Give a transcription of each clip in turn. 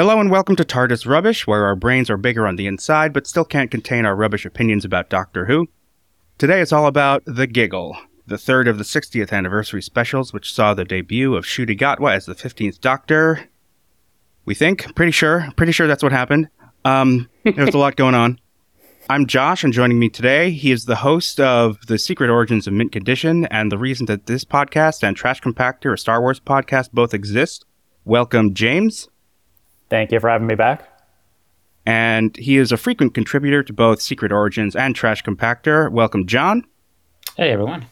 Hello and welcome to TARDIS Rubbish, where our brains are bigger on the inside but still can't contain our rubbish opinions about Doctor Who. Today it's all about The Giggle, the third of the 60th anniversary specials, which saw the debut of Ncuti Gatwa as the 15th Doctor. We think, pretty sure, pretty sure that's what happened. Um, there's a lot going on. I'm Josh, and joining me today, he is the host of The Secret Origins of Mint Condition and the reason that this podcast and Trash Compactor, a Star Wars podcast, both exist. Welcome, James. Thank you for having me back. And he is a frequent contributor to both Secret Origins and Trash Compactor. Welcome, John. Hey, everyone.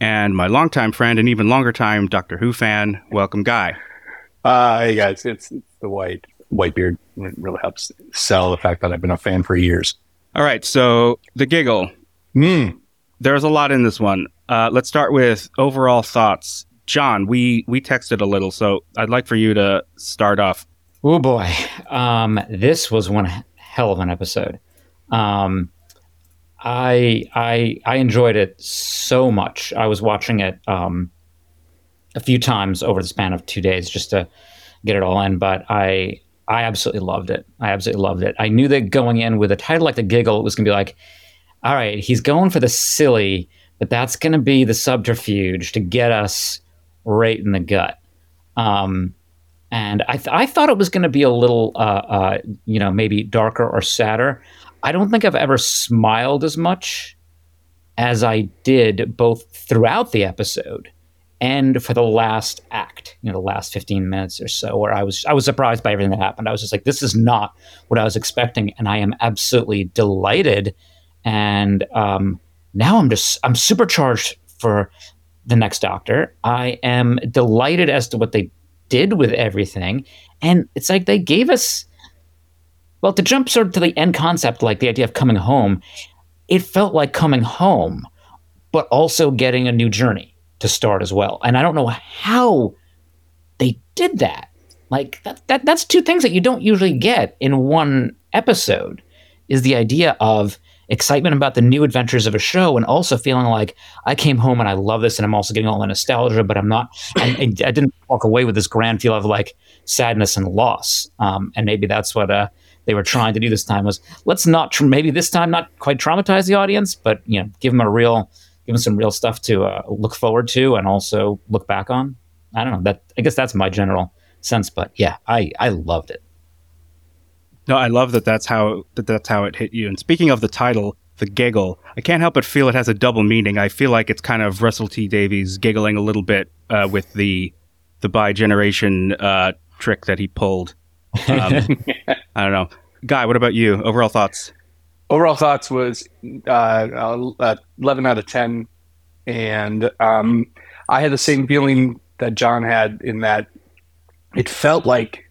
And my longtime friend and even longer time Doctor Who fan. Welcome, Guy. Uh, hey guys, it's, it's the white white beard. It really helps sell the fact that I've been a fan for years. All right, so the giggle. Mm. There's a lot in this one. Uh, let's start with overall thoughts. John, we we texted a little, so I'd like for you to start off. Oh boy, um, this was one hell of an episode. Um, I I I enjoyed it so much. I was watching it um, a few times over the span of two days just to get it all in, but I I absolutely loved it. I absolutely loved it. I knew that going in with a title like The Giggle, it was going to be like, all right, he's going for the silly, but that's going to be the subterfuge to get us right in the gut. Um, and I, th- I thought it was going to be a little, uh, uh, you know, maybe darker or sadder. I don't think I've ever smiled as much as I did both throughout the episode and for the last act, you know, the last 15 minutes or so, where I was I was surprised by everything that happened. I was just like, this is not what I was expecting, and I am absolutely delighted. And um, now I'm just I'm supercharged for the next Doctor. I am delighted as to what they did with everything, and it's like they gave us. Well, to jump sort of to the end concept, like the idea of coming home, it felt like coming home, but also getting a new journey to start as well. And I don't know how they did that. Like that, that that's two things that you don't usually get in one episode is the idea of excitement about the new adventures of a show and also feeling like I came home and I love this and I'm also getting all the nostalgia, but I'm not, I, I didn't walk away with this grand feel of like sadness and loss. Um, and maybe that's what uh, they were trying to do this time was let's not, tra- maybe this time not quite traumatize the audience, but, you know, give them a real, give them some real stuff to uh, look forward to and also look back on. I don't know. That I guess that's my general sense, but yeah, I I loved it. No, I love that. That's how that that's how it hit you. And speaking of the title, the giggle, I can't help but feel it has a double meaning. I feel like it's kind of Russell T Davies giggling a little bit uh, with the the bi generation uh, trick that he pulled. Um, I don't know, Guy. What about you? Overall thoughts? overall thoughts was uh, uh, 11 out of 10 and um, i had the same feeling that john had in that it felt like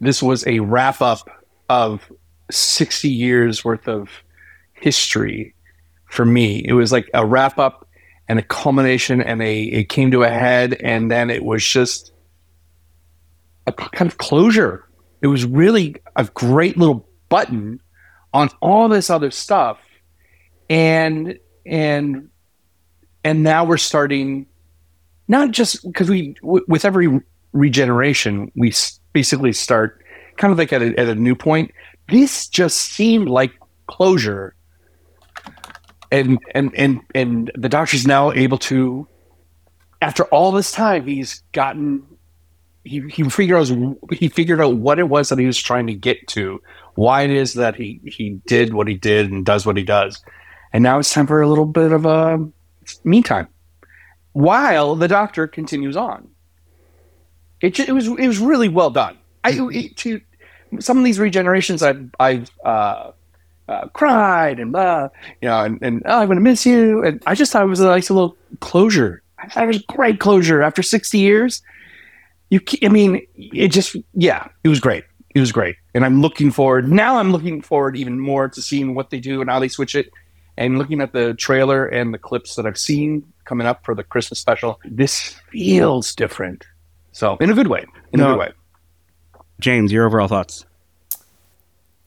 this was a wrap up of 60 years worth of history for me. It was like a wrap up and a culmination and a it came to a head and then it was just a kind of closure. It was really a great little button on all this other stuff. And and and now we're starting not just because we w- with every regeneration we s- basically start kind of like at a, at a new point. This just seemed like closure. And and and and the doctor's now able to after all this time he's gotten he, he figured out he figured out what it was that he was trying to get to why it is that he he did what he did and does what he does. And now it's time for a little bit of a meantime while the doctor continues on. It, it was it was really well done i to some of these regenerations i've i've uh, uh, cried and blah, you know, and, and oh, I'm going to miss you. And I just thought it was a nice little closure. I thought it was great closure after 60 years you i mean it just yeah it was great it was great and i'm looking forward now i'm looking forward even more to seeing what they do and how they switch it and looking at the trailer and the clips that i've seen coming up for the christmas special this feels different so in a good way in No. a good way James, your overall thoughts?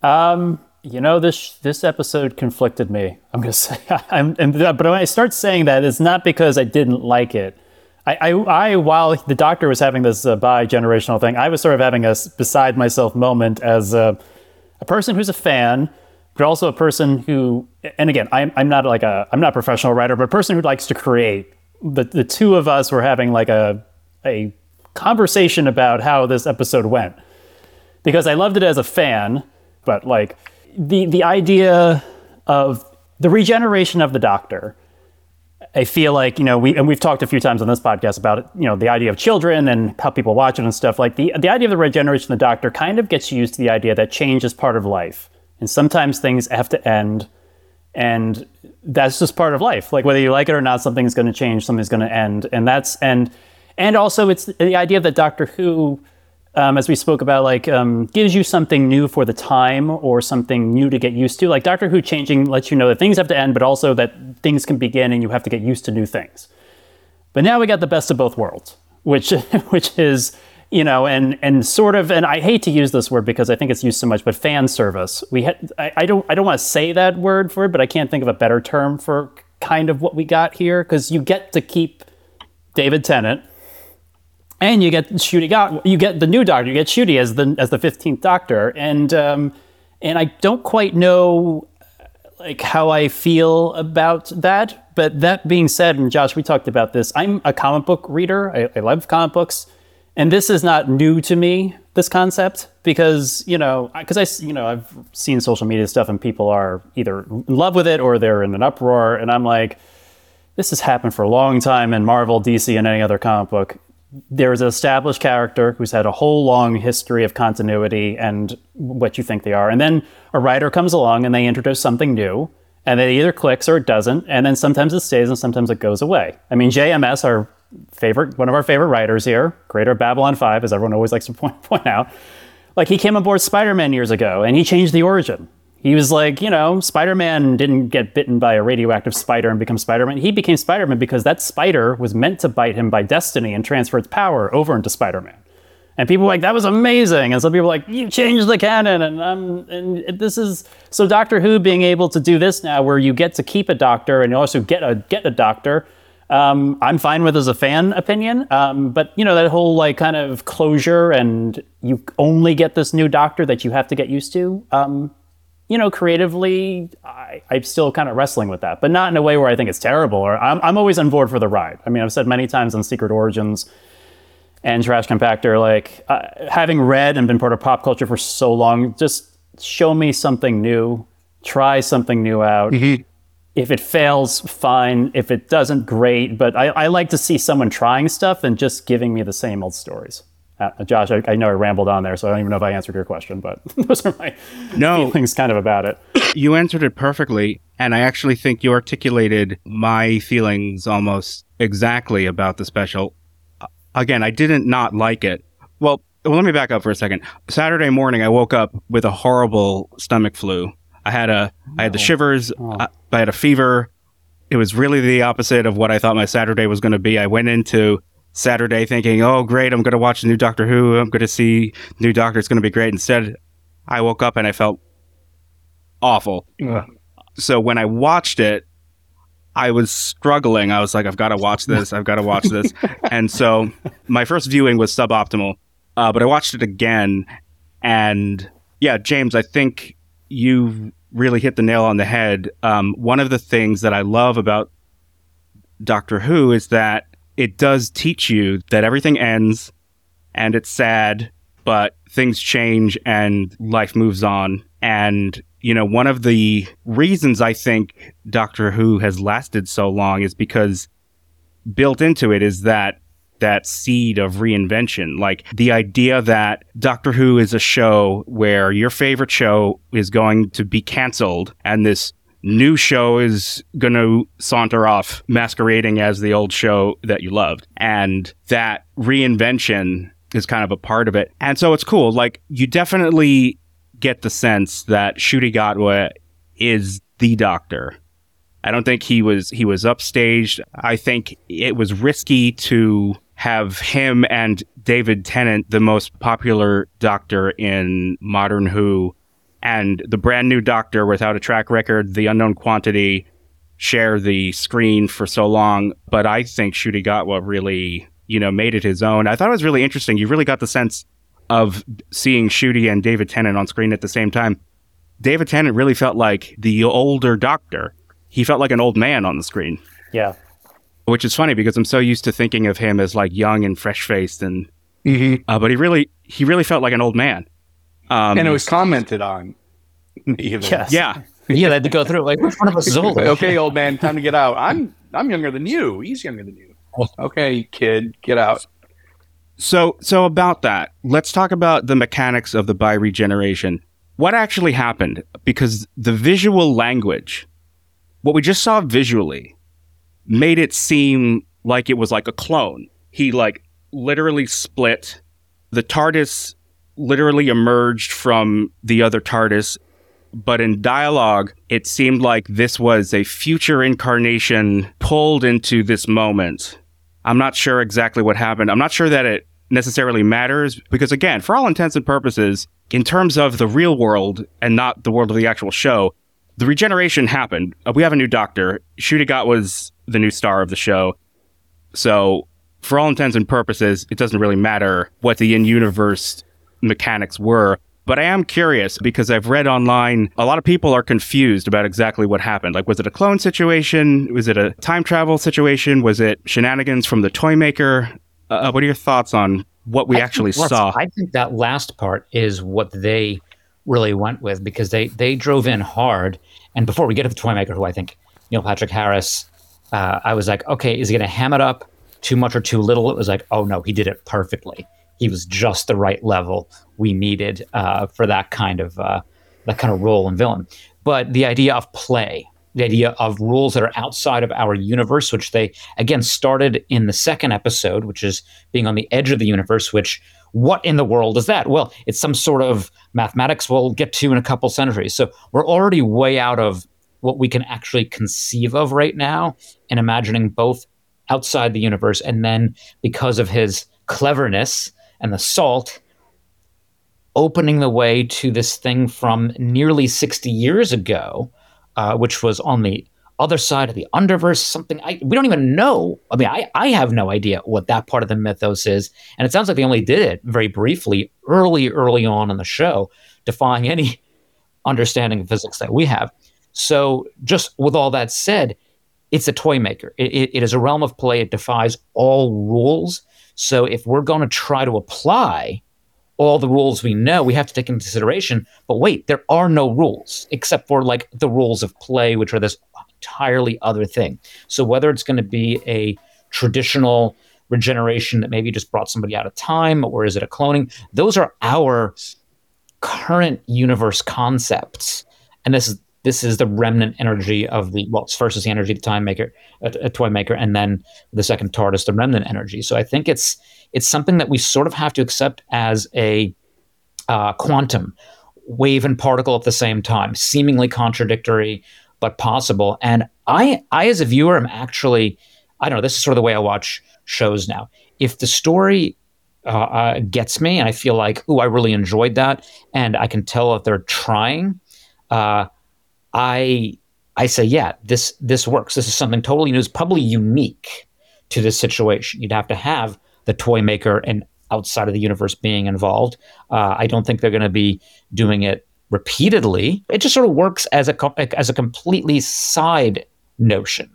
Um, you know this this episode conflicted me. I'm gonna say, I'm, and, but when I start saying that, it's not because I didn't like it. I, I, I, while the doctor was having this uh, bi-generational thing, I was sort of having a beside myself moment as a, a person who's a fan, but also a person who, and again, I'm, I'm not like a, I'm not a professional writer, but a person who likes to create. The, the two of us were having like a, a conversation about how this episode went because I loved it as a fan, but like the, the idea of the regeneration of the doctor I feel like you know we and we've talked a few times on this podcast about you know the idea of children and how people watch it and stuff. Like the the idea of the regeneration of the Doctor kind of gets used to the idea that change is part of life, and sometimes things have to end, and that's just part of life. Like whether you like it or not, something's going to change, something's going to end, and that's and and also it's the idea that Doctor Who um, as we spoke about, like um, gives you something new for the time or something new to get used to. Like Doctor Who changing lets you know that things have to end, but also that things can begin and you have to get used to new things. But now we got the best of both worlds, which which is you know, and and sort of, and I hate to use this word because I think it's used so much, but fan service. We had, I, I don't, I don't want to say that word for it, but I can't think of a better term for kind of what we got here because you get to keep David Tennant and you get Ncuti got you get the new Doctor. You get Ncuti as the as the fifteenth Doctor, and um, and I don't quite know like how I feel about that. But that being said, and Josh, we talked about this. I'm a comic book reader. I, I love comic books, and this is not new to me. This concept, because you know, because I, you know, I've seen social media stuff, and people are either in love with it or they're in an uproar, and I'm like, this has happened for a long time in Marvel, DC, and any other comic book there is an established character who's had a whole long history of continuity and what you think they are. And then a writer comes along and they introduce something new, and it either clicks or it doesn't. And then sometimes it stays and sometimes it goes away. I mean, JMS, our favorite, one of our favorite writers here, creator of Babylon 5, as everyone always likes to point, point out, like he came aboard Spider Man years ago and he changed the origin. He was like, you know, Spider Man didn't get bitten by a radioactive spider and become Spider Man. He became Spider Man because that spider was meant to bite him by destiny and transfer its power over into Spider Man. And people were like, that was amazing. And some people were like, you changed the canon. And, um, and this is so Doctor Who being able to do this now where you get to keep a doctor and you also get a, get a doctor. Um, I'm fine with as a fan opinion. Um, but, you know, that whole like kind of closure and you only get this new doctor that you have to get used to. Um, you know, creatively, I, am still kind of wrestling with that, but not in a way where I think it's terrible. Or I'm, I'm always on board for the ride. I mean, I've said many times on Secret Origins and Trash Compactor, like uh, having read and been part of pop culture for so long, just show me something new, try something new out. Mm-hmm. If it fails, fine. If it doesn't, great. But I, I like to see someone trying stuff and just giving me the same old stories. Uh, Josh, I, I, know I rambled on there, so I don't even know if I answered your question, but those are my no, feelings kind of about it. You answered it perfectly, and I actually think you articulated my feelings almost exactly about the special. Again, I didn't not like it. Well, well, let me back up for a second. Saturday morning, I woke up with a horrible stomach flu. I had a, oh. I had the shivers. Oh. I, I had a fever. It was really the opposite of what I thought my Saturday was going to be. I went into Saturday thinking, oh, great, I'm going to watch the new Doctor Who. I'm going to see new Doctor. It's going to be great. Instead, I woke up and I felt awful. Ugh. So when I watched it, I was struggling. I was like, I've got to watch this. I've got to watch this. and so my first viewing was suboptimal, uh, but I watched it again. And yeah, James, I think you really hit the nail on the head. Um, one of the things that I love about Doctor Who is that it does teach you that everything ends and it's sad, but things change and life moves on. And, you know, one of the reasons I think Doctor Who has lasted so long is because built into it is that that seed of reinvention. Like the idea that Doctor Who is a show where your favorite show is going to be canceled and this new show is going to saunter off masquerading as the old show that you loved. And that reinvention is kind of a part of it. And so it's cool. Like, you definitely get the sense that Ncuti Gatwa is the doctor. I don't think he was he was upstaged. I think it was risky to have him and David Tennant, the most popular doctor in modern Who, and the brand new doctor without a track record, the unknown quantity, share the screen for so long, but I think Ncuti Gatwa really, you know, made it his own. I thought it was really interesting. You really got the sense of seeing Ncuti and David Tennant on screen at the same time. David Tennant really felt like the older doctor. He felt like an old man on the screen. Yeah. Which is funny because I'm so used to thinking of him as like young and fresh faced and Mm-hmm. uh, but he really he really felt like an old man. Um, And it was commented on. Even. Yes. yeah. yeah, they had to go through like which one of us is older? okay, old man, time to get out. I'm I'm younger than you. He's younger than you. Okay, kid, get out. So, so about that, let's talk about the mechanics of the bi regeneration. What actually happened? Because the visual language, what we just saw visually, made it seem like it was like a clone. He like literally split. The TARDIS literally emerged from the other TARDIS, but in dialogue, it seemed like this was a future incarnation pulled into this moment. I'm not sure exactly what happened. I'm not sure that it necessarily matters because, again, for all intents and purposes, in terms of the real world and not the world of the actual show, the regeneration happened. Uh, we have a new doctor. Ncuti Gatwa was the new star of the show. So, for all intents and purposes, it doesn't really matter what the in universe mechanics were. But I am curious because I've read online a lot of people are confused about exactly what happened. Like, was it a clone situation? Was it a time travel situation? Was it shenanigans from the toy maker? Uh, what are your thoughts on what we I actually saw? I think that last part is what they really went with because they they drove in hard. And before we get to the toy maker, who I think Neil Patrick Harris, uh, I was like, okay, is he going to ham it up too much or too little? It was like, oh no, he did it perfectly. He was just the right level we needed uh, for that kind of uh, that kind of role and villain. But the idea of play, the idea of rules that are outside of our universe, which they again started in the second episode, which is being on the edge of the universe. Which what in the world is that? Well, it's some sort of mathematics we'll get to in a couple centuries. So we're already way out of what we can actually conceive of right now, and imagining both outside the universe and then because of his cleverness and the salt opening the way to this thing from nearly 60 years ago, uh, which was on the other side of the underverse, something I, we don't even know. I mean, I, I have no idea what that part of the mythos is. And it sounds like they only did it very briefly early, early on in the show, defying any understanding of physics that we have. So, just with all that said, it's a toy maker. It, it, it is a realm of play. It defies all rules. So, if we're going to try to apply all the rules we know, we have to take into consideration. But wait, there are no rules except for like the rules of play, which are this entirely other thing. So whether it's going to be a traditional regeneration that maybe just brought somebody out of time, or is it a cloning? Those are our current universe concepts, and this is this is the remnant energy of the well, first is the energy of the time maker, a, a toy maker, and then the second TARDIS, the remnant energy. So I think it's it's something that we sort of have to accept as a uh, quantum wave and particle at the same time, seemingly contradictory but possible. And I, I as a viewer, am actually, I don't know. This is sort of the way I watch shows now. If the story uh, uh, gets me, and I feel like, oh, I really enjoyed that, and I can tell that they're trying. Uh, I I say, yeah, this this works. This is something totally new. It's probably unique to this situation. You'd have to have the toy maker and outside of the universe being involved. Uh, I don't think they're going to be doing it repeatedly. It just sort of works as a as a completely side notion,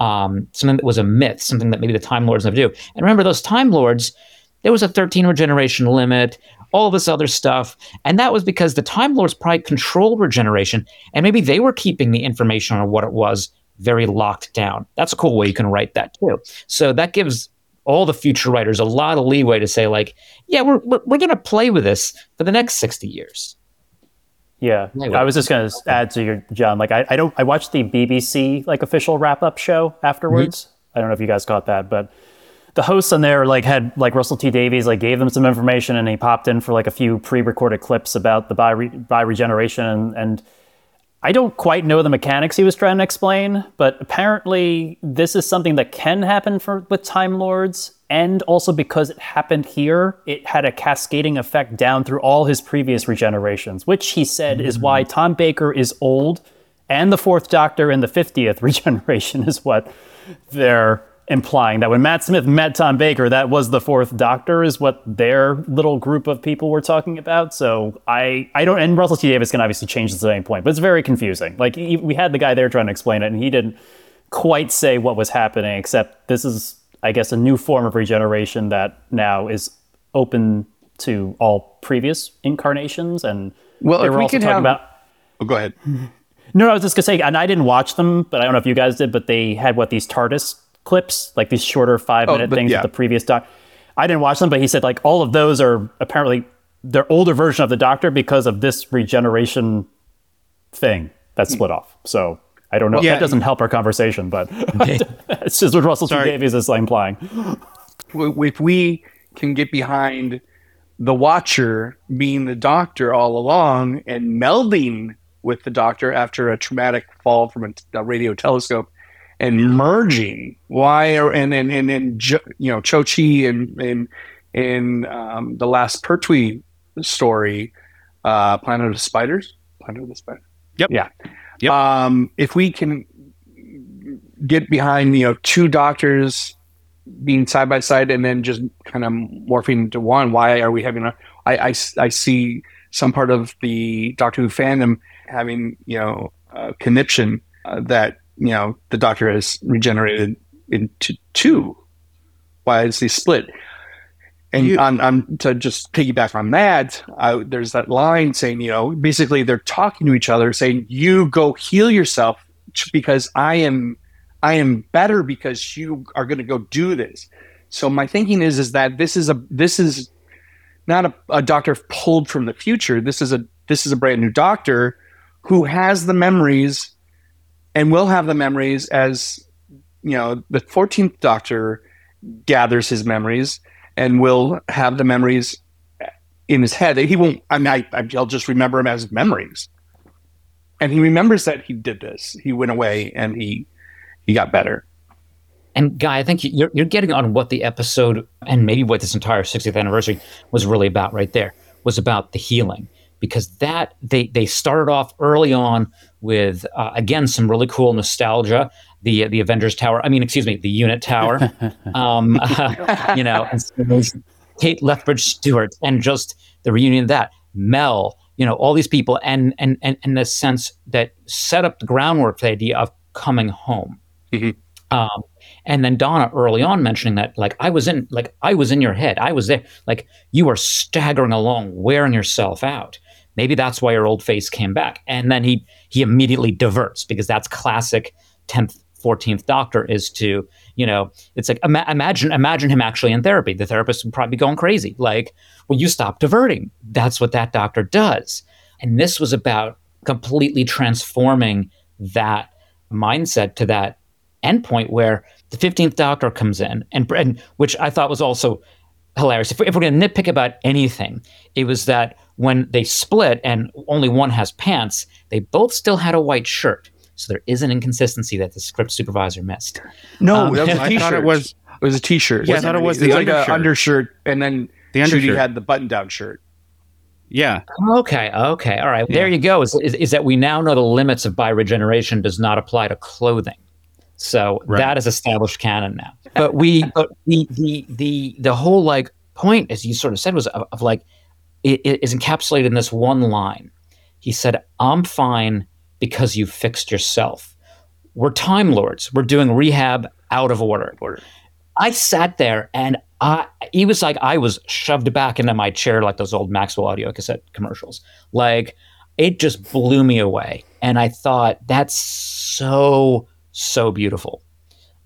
um, something that was a myth, something that maybe the Time Lords never do. And remember, those Time Lords, there was a 13 regeneration limit, all this other stuff, and that was because the Time Lords probably controlled regeneration, and maybe they were keeping the information on what it was very locked down. That's a cool way you can write that too. So that gives all the future writers a lot of leeway to say like, yeah, we're we're, we're going to play with this for the next 60 years. Yeah, Anyway. I was just going to add to your John. Like, I, I don't. I watched the BBC like official wrap up show mm-hmm. afterwards. I don't know if you guys caught that, but the hosts on there like had like Russell T Davies like gave them some information, and he popped in for like a few pre recorded clips about the bi bi regeneration, and, and I don't quite know the mechanics he was trying to explain, but apparently this is something that can happen for with Time Lords, and also because it happened here, it had a cascading effect down through all his previous regenerations, which he said is why mm. Tom Baker is old and the Fourth Doctor in the 50th regeneration is what they're implying. That when Matt Smith met Tom Baker, that was the Fourth Doctor, is what their little group of people were talking about. So I, I don't, and Russell T Davies can obviously change this at any point, but it's very confusing. Like he, we had the guy there trying to explain it, and he didn't quite say what was happening, except this is, I guess, a new form of regeneration that now is open to all previous incarnations. And Well, they if were we also could talking have- about. Oh, go ahead. No, no, I was just gonna say, and I didn't watch them, but I don't know if you guys did. But they had what these TARDIS clips, like these shorter five oh, minute Oh, things yeah. with the previous doc. I didn't watch them, but he said like all of those are apparently their older version of the Doctor because of this regeneration thing that split off. So I don't know. Yeah. that doesn't help our conversation, but it's just what Russell T Sorry. Davies is implying. if we can get behind the watcher being the doctor all along and melding with the doctor after a traumatic fall from a, a radio telescope and merging why are and and and, and you know Cho-Je and and in um, the last pertwee story uh planet of the spiders planet of the spiders Yep. yeah Yep. um if we can get behind you know two doctors being side by side and then just kind of morphing into one. Why are we having a? I, I, I see some part of the Doctor Who fandom having you know a conniption uh, that you know the Doctor has regenerated into two. Why is he split? And You- on, on to just piggyback on that, I, there's that line saying, you know, basically they're talking to each other, saying, "You go heal yourself because I am I am better because you are going to go do this. So my thinking is is that this is a this is not a, a doctor pulled from the future. This is a this is a brand new doctor who has the memories and we'll have the memories as you know the 14th doctor gathers his memories and will have the memories in his head. He won't I mean I, I'll just remember him as memories. And he remembers that he did this. He went away and he he got better. And Guy, I think you're you're getting on what the episode and maybe what this entire 60th anniversary was really about right there was about the healing because that they they started off early on with uh, again some really cool nostalgia the the Avengers Tower I mean excuse me the Unit Tower um, you know and Kate Lethbridge Stewart and just the reunion of that Mel you know all these people and and and, and the sense that set up the groundwork for the idea of coming home um, and then Donna early on mentioning that, like, I was in, like, I was in your head. I was there. Like, you were staggering along, wearing yourself out. Maybe that's why your old face came back. And then he he immediately diverts because that's classic 10th, 14th Doctor is to, you know, it's like ima- imagine imagine him actually in therapy. The therapist would probably be going crazy. Like, well, you stop diverting. That's what that doctor does. And this was about completely transforming that mindset to that endpoint where the 15th Doctor comes in, and, and which I thought was also hilarious. If, if we're going to nitpick about anything, it was that when they split and only one has pants, they both still had a white shirt. So there is an inconsistency that the script supervisor missed. No, Um, that was a I t-shirt. thought it was It was a t-shirt. Yeah, I thought it was It the like a undershirt. undershirt, and then the Ncuti undershirt. had the button-down shirt. yeah. Okay, okay, all right. There you go. Is, is, is that we now know the limits of bi-regeneration does not apply to clothing. So Right. that is established canon now. But we, but the the the the whole like point, as you sort of said, was of, of like it, it is encapsulated in this one line. He said, "I'm fine because you fixed yourself. We're time lords. We're doing rehab out of order." I sat there and I he was like I was shoved back into my chair like those old Maxwell audio cassette commercials. Like it just blew me away. And I thought that's so so beautiful.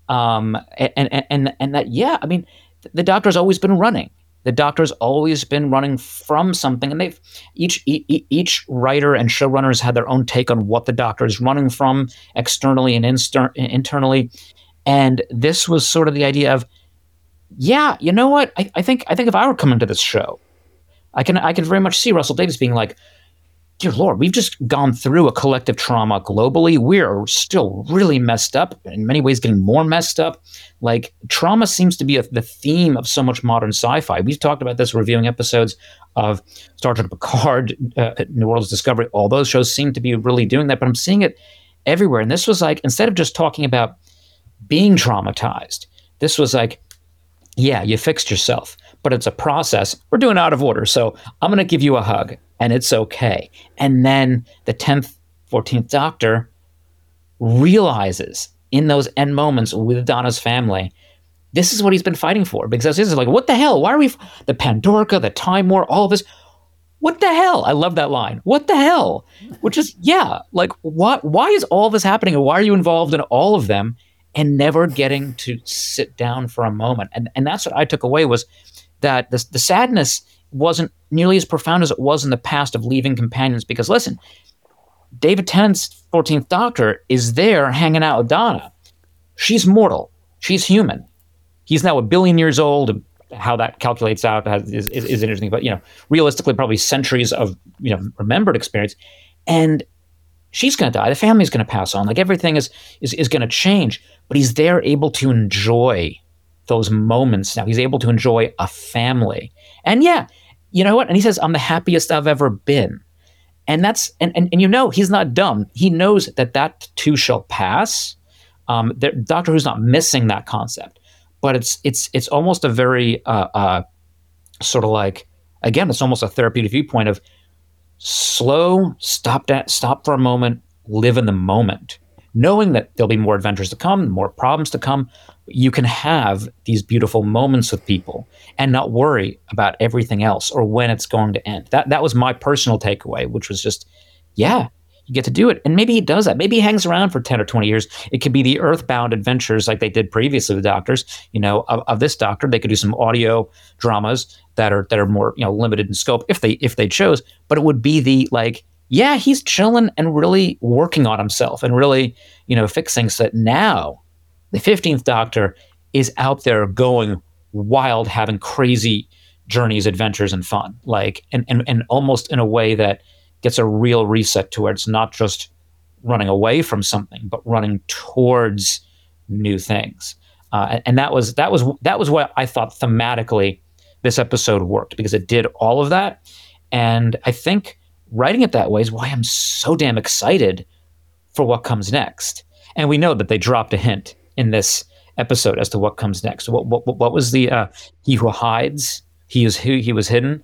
Um and and and, and that yeah, I mean the doctor's always been running. The doctor's always been running from something, and they've each each writer and showrunner has had their own take on what the doctor is running from externally and inster- internally. And this was sort of the idea of, yeah, you know what? I, I think I think if I were coming to this show, I can I can very much see Russell Davies being like, dear Lord, we've just gone through a collective trauma globally. We're still really messed up, in many ways getting more messed up. Like trauma seems to be a, the theme of so much modern sci-fi. We've talked about this reviewing episodes of Star Trek Picard, uh, New Worlds Discovery. All those shows seem to be really doing that, but I'm seeing it everywhere. And this was like, instead of just talking about being traumatized, this was like, yeah, you fixed yourself, but it's a process. We're doing out of order. So I'm going to give you a hug and it's okay. And then the 10th, 14th Doctor realizes in those end moments with Donna's family, this is what he's been fighting for. Because this is like, what the hell? Why are we, f- the Pandorica, the Time War, all of this? What the hell? I love that line. What the hell? Which is, yeah, like, what? Why is all this happening? And why are you involved in all of them and never getting to sit down for a moment? And, and that's what I took away was that the, the sadness wasn't nearly as profound as it was in the past of leaving companions. Because listen, David Tennant's 14th Doctor is there hanging out with Donna. She's mortal. She's human. He's now a billion years old. How that calculates out is, is, is interesting, but you know, realistically, probably centuries of you know remembered experience, and she's going to die. The family's going to pass on. Like everything is is is going to change. But he's there, able to enjoy those moments now. He's able to enjoy a family, and yeah, you know what? And he says, "I'm the happiest I've ever been." and that's and, and, and you know he's not dumb he knows that that too shall pass um, there, doctor who's not missing that concept but it's it's it's almost a very uh, uh, sort of like again it's almost a therapeutic viewpoint of slow stop that stop for a moment live in the moment knowing that there'll be more adventures to come more problems to come you can have these beautiful moments with people and not worry about everything else or when it's going to end. That that was my personal takeaway, which was just, yeah, you get to do it. And maybe he does that. Maybe he hangs around for 10 or 20 years. It could be the earthbound adventures like they did previously with doctors, you know, of, of this doctor. They could do some audio dramas that are that are more, you know, limited in scope if they if they chose. But it would be the like, yeah, he's chilling and really working on himself and really, you know, fixing so that now the 15th Doctor is out there going wild, having crazy journeys, adventures, and fun. Like, and, and, and almost in a way that gets a real reset to where it's not just running away from something, but running towards new things. Uh, and, and that was that was that was what I thought thematically this episode worked because it did all of that. And I think writing it that way is why I'm so damn excited for what comes next. And we know that they dropped a hint in this episode as to what comes next. What what, what was the uh, he who hides? He is who he was hidden.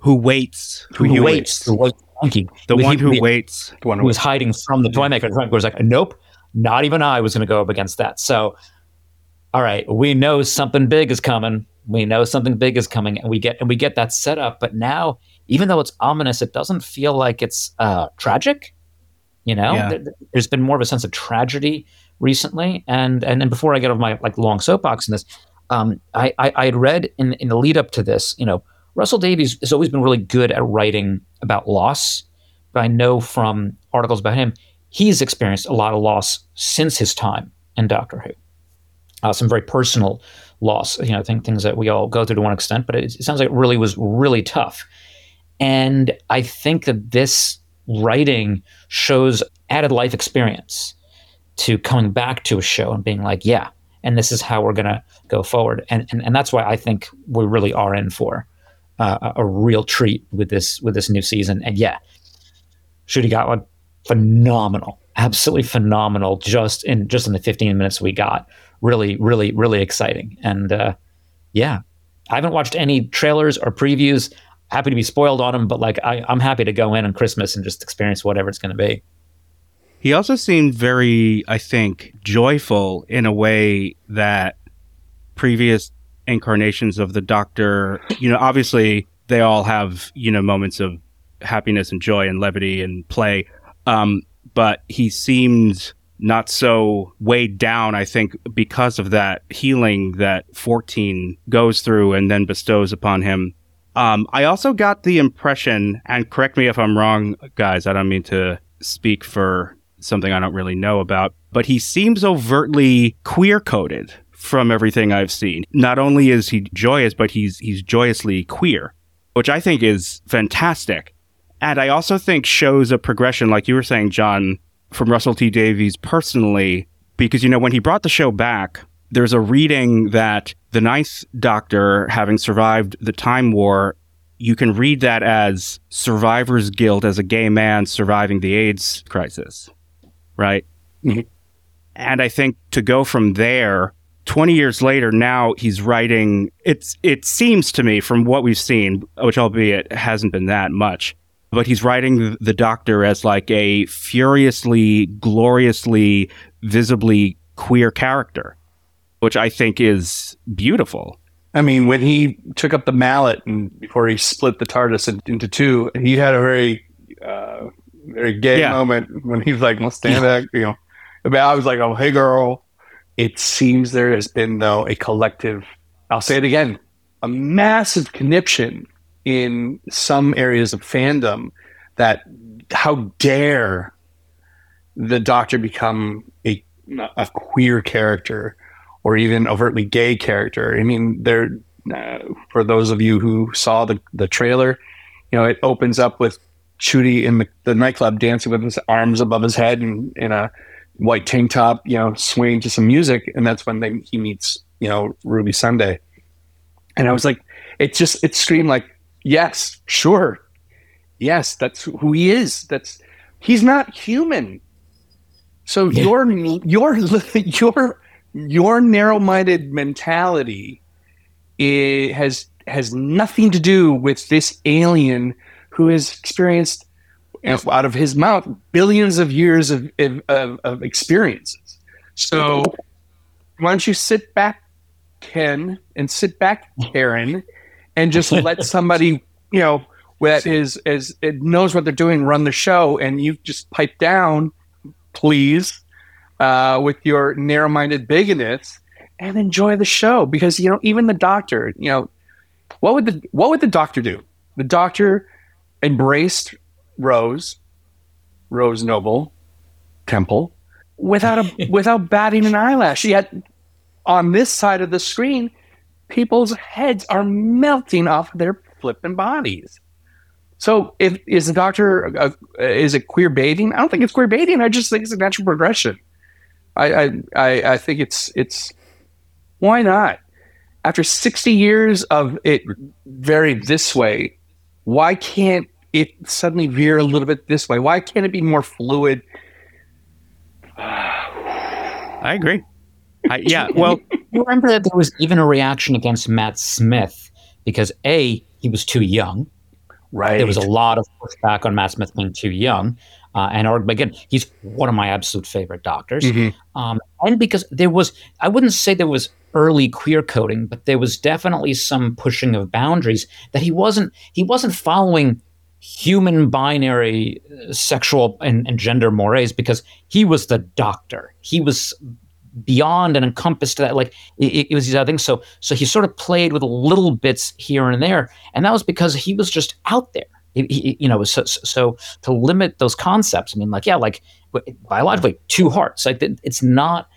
Who waits? Who, who waits? Who was monkey? The one who waits. The one who was hiding from the toymaker. The toymaker was like, nope, not even I was going to go up against that. So, all right, we know something big is coming. We know something big is coming, and we get and we get that set up. But now, even though it's ominous, it doesn't feel like it's uh, tragic. You know, Yeah. There- there's been more of a sense of tragedy recently. And and, and before I get off my like long soapbox in this, um, I, I I had read in in the lead up to this, you know, Russell Davies has always been really good at writing about loss. But I know from articles about him, he's experienced a lot of loss since his time in Doctor Who. Uh, some very personal loss, you know, think, things that we all go through to one extent, but it, it sounds like it really was really tough. And I think that this writing shows added life experience to coming back to a show and being like, yeah, and this is how we're going to go forward. And, and and that's why I think we really are in for uh, a, real treat with this with this new season. And yeah, Ncuti Gatwa phenomenal, absolutely phenomenal. Just in just in the 15 minutes we got, really, really, really exciting. And uh, yeah, I haven't watched any trailers or previews. Happy to be spoiled on them, but like I, I'm happy to go in on Christmas and just experience whatever it's going to be. He also seemed very, I think, joyful in a way that previous incarnations of the Doctor, you know, obviously they all have, you know, moments of happiness and joy and levity and play. Um, but he seemed not so weighed down, I think, because of that healing that 14 goes through and then bestows upon him. Um, I also got the impression, and correct me if I'm wrong, guys, I don't mean to speak for something I don't really know about, but he seems overtly queer coded from everything I've seen. Not only is he joyous, but he's he's joyously queer, which I think is fantastic. And I also think shows a progression, like you were saying, John, from Russell T Davies personally, because you know when he brought the show back, there's a reading that the Ninth Doctor, having survived the Time War, you can read that as survivor's guilt as a gay man surviving the AIDS crisis right? Mhm. And I think to go from there, 20 years later, now he's writing. It's it seems to me from what we've seen, which albeit hasn't been that much, but he's writing the Doctor as like a furiously, gloriously, visibly queer character, which I think is beautiful. I mean, when he took up the mallet and before he split the TARDIS in- into two, he had a very, uh, very gay Yeah. moment when he was like, "Let's stand back," you know. But I was like, "Oh, hey, girl." It seems there has been though a collective. I'll say it again, a massive conniption in some areas of fandom that how dare the Doctor become a a queer character or even overtly gay character. I mean, there uh, for those of you who saw the the trailer, you know, it opens up with Ncuti in the, the nightclub dancing with his arms above his head and in a white tank top, you know, swaying to some music, and that's when they, he meets, you know, Ruby Sunday. And I was like, it just it screamed like, yes, sure, yes, that's who he is. That's he's not human. So your your your your narrow-minded mentality it has has nothing to do with this alien who has experienced out of his mouth billions of years of, of, of experiences. So why don't you sit back, Ken, and sit back, Karen, and just let somebody you know that is is it knows what they're doing run the show, and you just pipe down, please, uh, with your narrow-minded bigness and enjoy the show. Because you know even the doctor you know what would the what would the doctor do? The doctor embraced rose rose noble temple without a without batting an eyelash. Yet on this side of the screen people's heads are melting off their flipping bodies. So if is the doctor uh, is it queer baiting i don't think it's queer baiting i just think it's a natural progression I, I, I, I think it's it's why not? After 60 years of it very this way, why can't it suddenly veer a little bit this way? Why can't it be more fluid? I agree. I, yeah, well, You remember that there was even a reaction against Matt Smith because A, he was too young. Right. There was a lot of pushback on Matt Smith being too young. Uh, and or, again, he's one of my absolute favorite doctors. Mhm. Um, and because there was, I wouldn't say there was early queer coding, but there was definitely some pushing of boundaries that he wasn't, he wasn't following human binary uh, sexual and, and gender mores because he was the doctor. He was beyond and encompassed that like it, it was these other things so so he sort of played with little bits here and there and that was because he was just out there You know so, so to limit those concepts i mean like yeah like biologically two hearts like it's not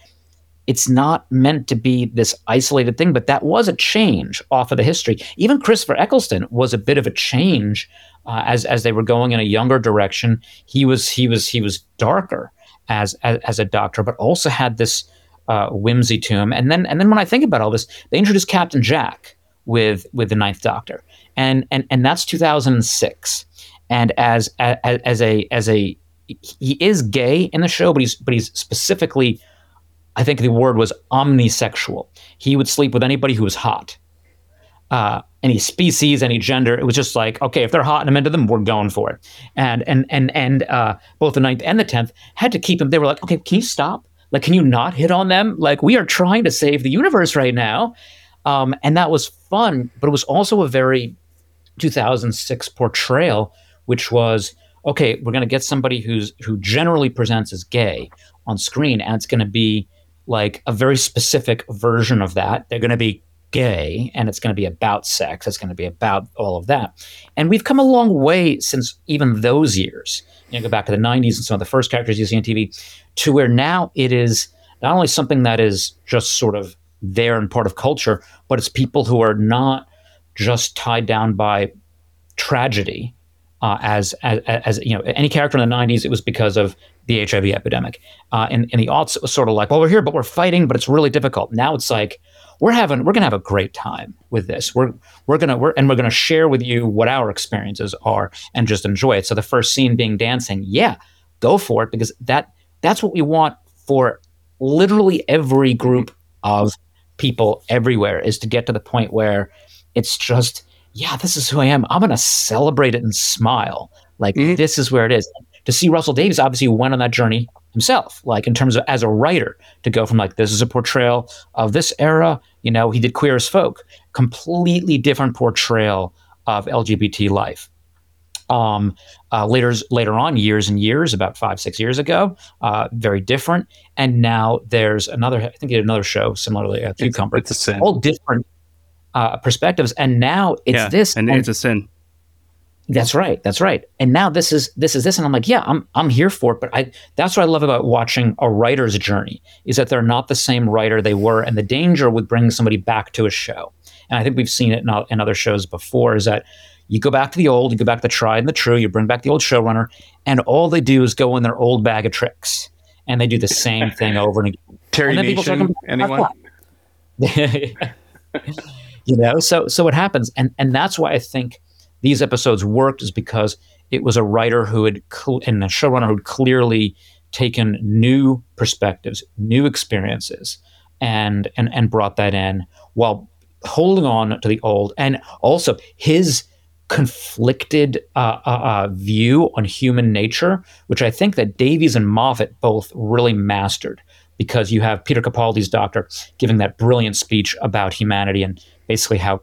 it's not meant to be this isolated thing but that was a change off of the history. Even christopher eccleston was a bit of a change uh, as as they were going in a younger direction. He was he was he was darker as as, as a doctor but also had this uh, whimsy to him. And then and then when I think about all this, they introduced Captain Jack with with the Ninth Doctor, and and and that's 2006. And as as, as a as a he is gay in the show, but he's but he's specifically, I think the word was omnisexual. He would sleep with anybody who was hot. Uh, any species, any gender. It was just like, okay, if they're hot and I'm into them, we're going for it. And and and and uh, both the ninth and the tenth had to keep him. They were like, okay, can you stop? Like, can you not hit on them? Like, we are trying to save the universe right now. Um, and that was fun, but it was also a very 2006 portrayal, which was okay, we're going to get somebody who's who generally presents as gay on screen, and it's going to be like a very specific version of that. They're going to be gay, and it's going to be about sex. It's going to be about all of that. And we've come a long way since even those years. You know, go back to the 90s and some of the first characters you see on TV, to where now it is not only something that is just sort of there and part of culture, but it's people who are not just tied down by tragedy. Uh, as, as as you know, any character in the '90s, it was because of the HIV epidemic. Uh, in in the aughts, it was sort of like, well, we're here, but we're fighting, but it's really difficult. Now it's like we're having we're gonna have a great time with this. We're we're gonna we're and we're gonna share with you what our experiences are and just enjoy it. So the first scene being dancing, yeah, go for it because that That's what we want for literally every group of people everywhere is to get to the point where it's just, yeah, this is who I am. I'm going to celebrate it and smile. Like, mm-hmm. this is where it is. To see Russell Davies obviously went on that journey himself, like in terms of as a writer, to go from like, this is a portrayal of this era. You know, he did Queer as Folk, completely different portrayal of LGBT life. Um, uh, later, later on, years and years, about five, six years ago, uh, very different. And now there's another. I think another show similarly, uh, Cucumber. It's, it's a sin. All different uh, perspectives, and now it's yeah, this, and, and it's a sin. That's right. That's right. And now this is this is this, and I'm like, yeah, I'm I'm here for it. But I that's what I love about watching a writer's journey is that they're not the same writer they were, and the danger with bringing somebody back to a show. And I think we've seen it in, in other shows before is that you go back to the old, you go back to the tried and the true, you bring back the old showrunner, and all they do is go in their old bag of tricks, and they do the same thing over and again. Terry and Nation, anyone? you know, so so what happens, and and that's why I think these episodes worked is because it was a writer who had cl- and a showrunner who had clearly taken new perspectives, new experiences, and and and brought that in while holding on to the old, and also his conflicted uh, uh, uh, view on human nature, which I think that Davies and Moffat both really mastered. Because you have Peter Capaldi's doctor giving that brilliant speech about humanity and basically how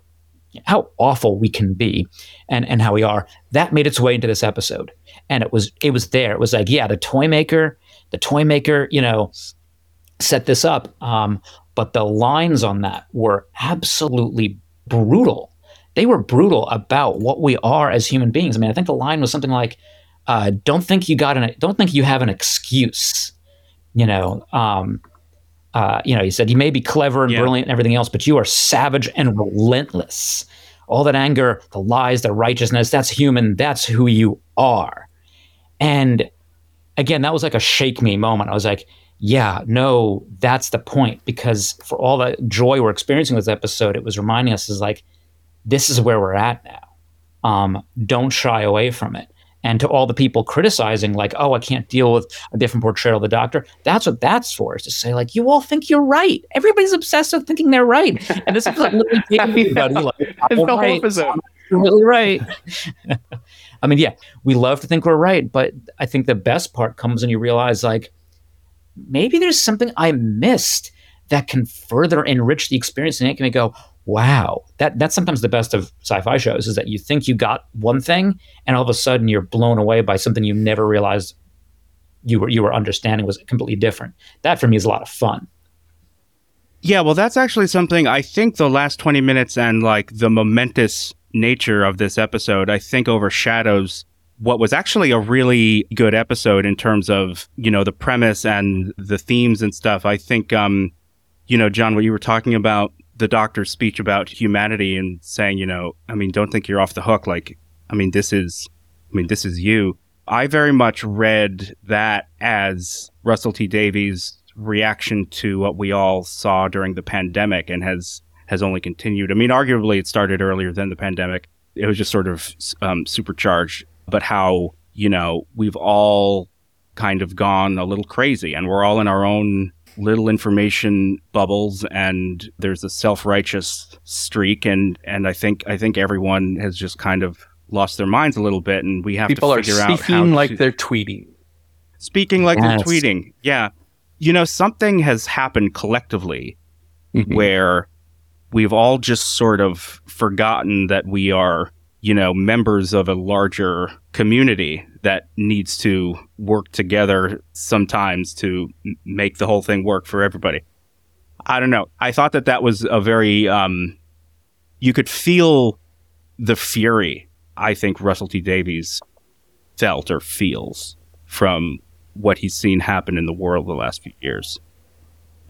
how awful we can be and and how we are. That made its way into this episode. And it was it was there. It was like yeah the toy maker the toy maker you know set this up. Um, but the lines on that were absolutely brutal they were brutal about what we are as human beings i mean i think the line was something like uh, don't think you got an don't think you have an excuse you know um, uh, you know, he said, you may be clever and yeah. brilliant and everything else, but you are savage and relentless. All that anger, the lies, the righteousness, that's human. That's who you are. And again, that was like a shake me moment. I was like, yeah, no, that's the point. Because for all the joy we're experiencing with this episode, it was reminding us is like, this is where we're at now. Um, don't shy away from it. And to all the people criticizing like oh i can't deal with a different portrayal of the doctor that's what that's for is to say like you all think you're right. Everybody's obsessed with thinking they're right. And this is like literally everybody like it's the right. episode. Really right. I mean yeah we love to think we're right but i think the best part comes when you realize like maybe there's something i missed that can further enrich the experience and make can go wow that that's sometimes the best of sci-fi shows is that you think you got one thing and all of a sudden you're blown away by something you never realized you were you were understanding was completely different. That for me is a lot of fun. Yeah well that's actually something i think the last 20 minutes and like the momentous nature of this episode i think overshadows what was actually a really good episode in terms of you know the premise and the themes and stuff. I think um you know john what you were talking about the doctor's speech about humanity and saying, you know, I mean, don't think you're off the hook. Like, I mean, this is, I mean, this is you. I very much read that as Russell T Davies' reaction to what we all saw during the pandemic and has has only continued. I mean, arguably it started earlier than the pandemic. It was just sort of um, supercharged, but how you know we've all kind of gone a little crazy, and we're all in our own little information bubbles and there's a self-righteous streak and and I think I think everyone has just kind of lost their minds a little bit and we have People to figure out how like to, they're tweeting. Speaking like yes. they're tweeting. Yeah. You know, something has happened collectively mm-hmm. where we've all just sort of forgotten that we are, you know, members of a larger community that needs to work together sometimes to make the whole thing work for everybody. I don't know. I thought that that was a very, um, you could feel the fury I think Russell T Davies felt or feels from what he's seen happen in the world the last few years.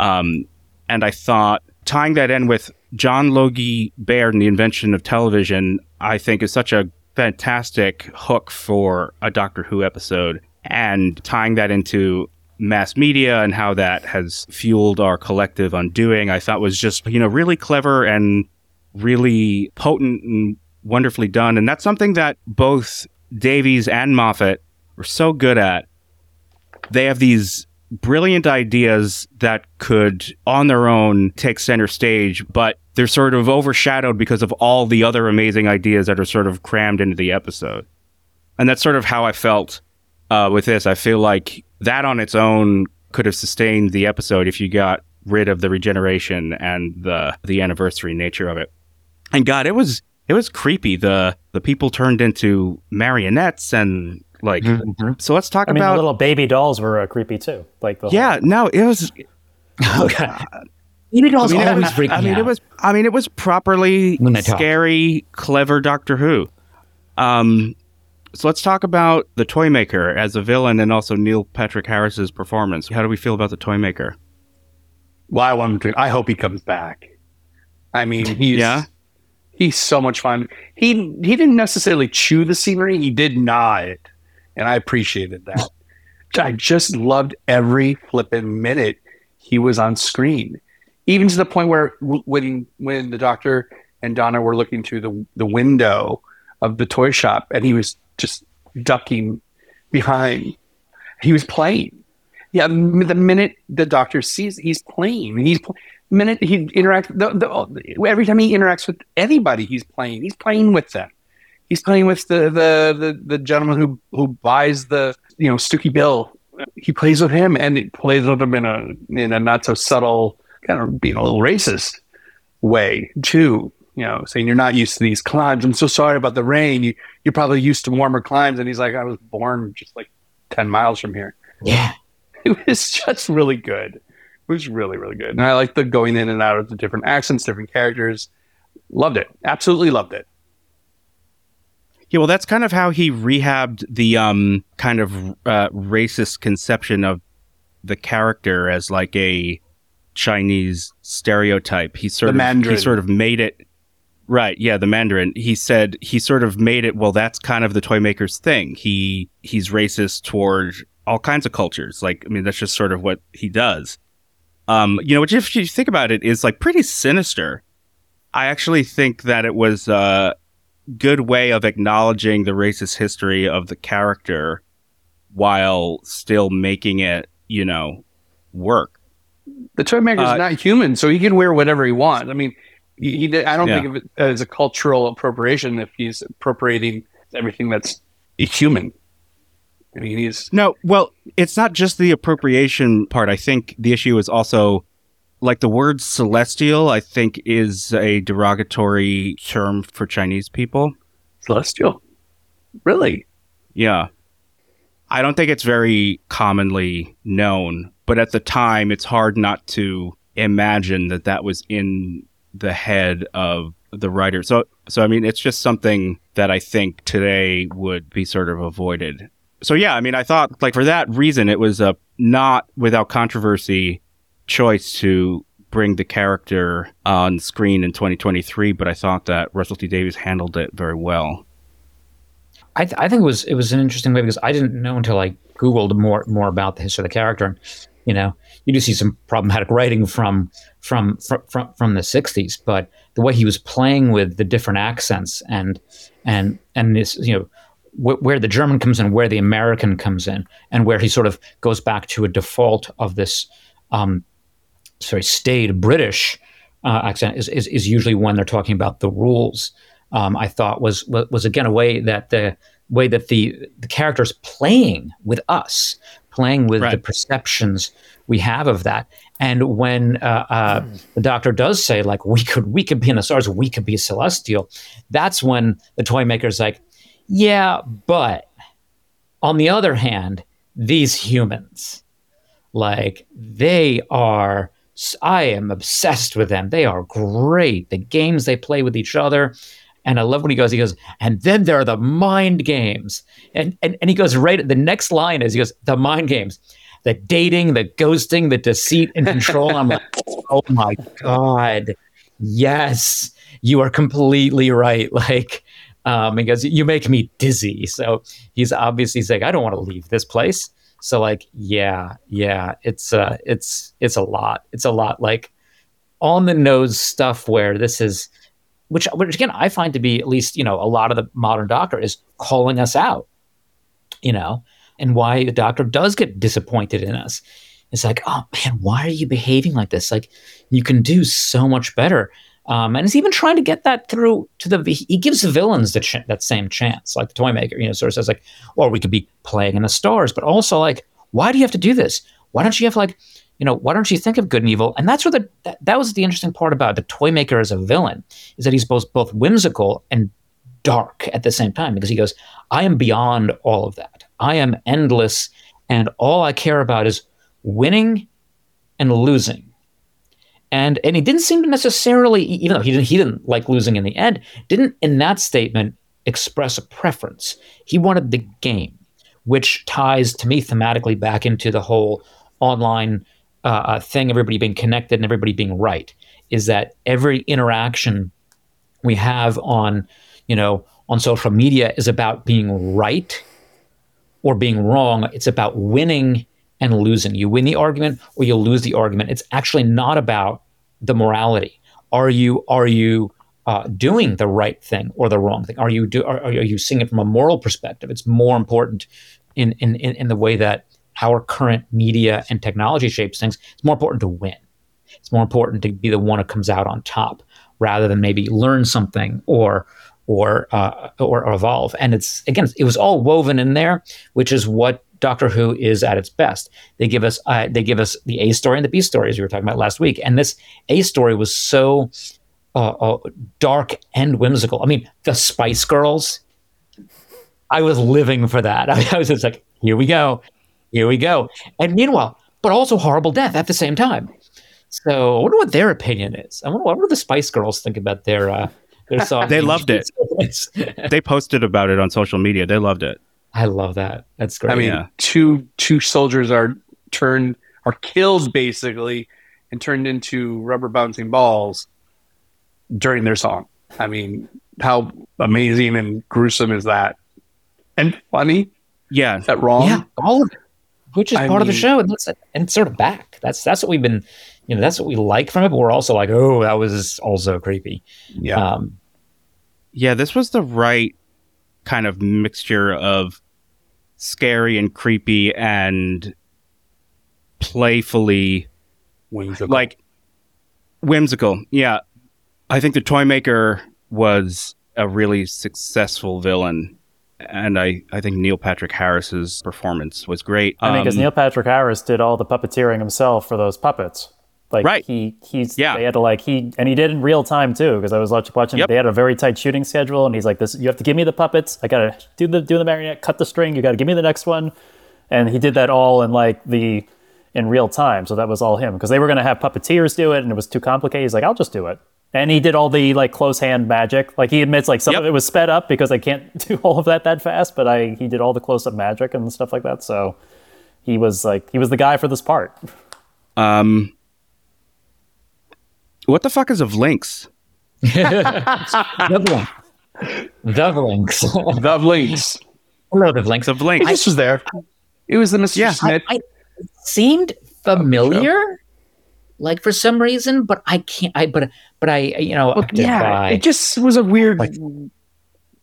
Um, and I thought tying that in with John Logie Baird and the invention of television, I think is such a fantastic hook for a Doctor Who episode and tying that into mass media and how that has fueled our collective undoing, I thought was just, you know, really clever and really potent and wonderfully done. And that's something that both Davies and Moffat were so good at. They have these brilliant ideas that could, on their own, take center stage, but they're sort of overshadowed because of all the other amazing ideas that are sort of crammed into the episode. And that's sort of how I felt uh, with this. I feel like that on its own could have sustained the episode if you got rid of the regeneration and the the anniversary nature of it. And God, it was it was creepy. The the people turned into marionettes and like. Mm-hmm. So let's talk I mean, about the little baby dolls were uh, creepy too. Like the yeah. No, it was. Okay. Baby dolls I mean, it always was, freak I me mean, it was. I mean, it was properly When they talk. scary, clever Doctor Who. Um, so let's talk about the Toymaker as a villain, and also Neil Patrick Harris's performance. How do we feel about the Toymaker? Well, I want him to. I hope he comes back. I mean, he's Yeah? he's so much fun. He he didn't necessarily chew the scenery. He did nod, and I appreciated that. I just loved every flipping minute he was on screen, even to the point where when when the doctor and Donna were looking through the the window of the toy shop, and he was just ducking behind. He was playing. Yeah, the minute the doctor sees, he's playing. He's pl- minute he interacts. The, the, every time he interacts with anybody, he's playing. He's playing with them. He's playing with the the the, the gentleman who who buys the you know Stooky Bill. He plays with him, and he plays with him in a in a not so subtle kind of being a little racist way too. You know, saying you're not used to these climes. I'm so sorry about the rain. You you're probably used to warmer climes. And he's like, I was born just like ten miles from here yeah. it was just really good. It was really, really good. And I like the going in and out of the different accents, different characters. Loved it. Absolutely loved it. Yeah, well, that's kind of how he rehabbed the um kind of uh, racist conception of the character as like a Chinese stereotype. He sort The of Mandarin. he sort of made it right. Yeah, the Mandarin. He said he sort of made it. Well, that's kind of the toy maker's thing. He he's racist toward all kinds of cultures. Like, I mean, that's just sort of what he does. Um, you know, which if you think about it, is like pretty sinister. I actually think that it was uh, good way of acknowledging the racist history of the character while still making it, you know, work. The toy maker's Uh, not human, so he can wear whatever he wants. I mean, he, he I don't Yeah. think of it as a cultural appropriation if he's appropriating everything that's human. I mean, he's No, well, it's not just the appropriation part. I think the issue is also like the word celestial, I think is a derogatory term for Chinese people. celestial. Really? Yeah. I don't think it's very commonly known, but at the time, it's hard not to imagine that that was in the head of the writer. So, so I mean, it's just something that I think today would be sort of avoided. So, yeah, I mean, I thought like for that reason, it was a not without controversy choice to bring the character on screen in 2023, but I thought that Russell T Davies handled it very well. I, th- I think it was it was an interesting way because I didn't know until I googled more more about the history of the character. And, you know, you do see some problematic writing from from from from, from the '60s, but the way he was playing with the different accents and and and this you know wh- where the German comes in, where the American comes in, and where he sort of goes back to a default of this um, sorry staid British uh, accent is, is is usually when they're talking about the rules. Um, I thought was, was was again a way that the way that the the characters playing with us, playing with the perceptions we have of that. And when uh, uh, the doctor does say like we could we could be in the stars, we could be celestial, that's when the toy maker's like, yeah, but on the other hand, these humans, like they are. I am obsessed with them. They are great. The games they play with each other. And I love when he goes, he goes, and then there are the mind games. And, and, and he goes right, the next line is, he goes, the mind games, the dating, the ghosting, the deceit and control. I'm like, oh my God. Yes, you are completely right. Like, um, he goes, you make me dizzy. So he's obviously saying, I don't want to leave this place. So like, yeah, yeah, it's uh, it's it's a lot. It's a lot like on the nose stuff where this is, which which again I find to be at least you know a lot of the modern doctor is calling us out, you know, and why the doctor does get disappointed in us. It's like, oh man, why are you behaving like this? Like, you can do so much better. Um, and he's even trying to get that through to the. He gives the villains the ch- that same chance, like the toy maker. You know, sort of says like, "Well, we could be playing in the stars," but also like, why do you have to do this? Why don't you have like, you know, why don't you think of good and evil? And that's where the that, that was the interesting part about the toy maker as a villain is that he's both both whimsical and dark at the same time because he goes, I am beyond all of that. I am endless, and all I care about is winning and losing. And and he didn't seem to necessarily, even though he didn't he didn't like losing in the end, didn't in that statement express a preference. He wanted the game, which ties to me thematically back into the whole online uh, uh thing, everybody being connected and everybody being right. Is that every interaction we have on you know, on social media is about being right or being wrong. It's about winning and losing. You win the argument or you lose the argument. It's actually not about the morality. Are you are you uh, doing the right thing or the wrong thing? Are you do are, are you seeing it from a moral perspective? It's more important in in in, the way that our current media and technology shapes things. It's more important to win. It's more important to be the one who comes out on top rather than maybe learn something or or, uh, or evolve. And it's again, it was all woven in there, which is what Doctor Who is at its best. They give us uh, they give us the A story and the B story, as we were talking about last week. And this A story was so uh, uh, dark and whimsical. I mean, the Spice Girls. I was living for that. I, I was just like, here we go, here we go. And meanwhile, but also horrible death at the same time. So I wonder what their opinion is. I wonder, what do the Spice Girls think about their uh, their song. they loved it. they posted about it on social media. They loved it. I love that. That's great. I mean, yeah. two two soldiers are turned are killed basically and turned into rubber bouncing balls during their song. I mean, how amazing and gruesome is that? And funny? Yeah. Is that wrong? Yeah, all of it. Which is I part mean, of the show, and that's and sort of back. That's that's what we've been, you know, that's what we like from it. But we're also like, oh, that was also creepy. Yeah. Um, yeah, this was the right kind of mixture of scary and creepy and playfully whimsical. like whimsical. Yeah. I think the toy maker was a really successful villain and I, I think Neil Patrick Harris's performance was great. I mean, because um, Neil Patrick Harris did all the puppeteering himself for those puppets. Like right. he he's yeah. they had to like he and he did in real time too because I was watching. Yep. They had a very tight shooting schedule, and he's like, "This you have to give me the puppets. I gotta do the do the marionette, cut the string. You gotta give me the next one." And he did that all in like the in real time. So that was all him because they were gonna have puppeteers do it, and it was too complicated. He's like, "I'll just do it." And he did all the like close hand magic. Like he admits, like some yep. of it was sped up because I can't do all of that that fast. But I he did all the close up magic and stuff like that. So he was like he was the guy for this part. Um, what the fuck is of links? Vlinx. Vlinx. Hello, Vlinx of links. This was there. It was the Mr. Yeah. Smith. I, I, seemed familiar, like for some reason, but I can't. I but but I you know well, yeah, it just was a weird like,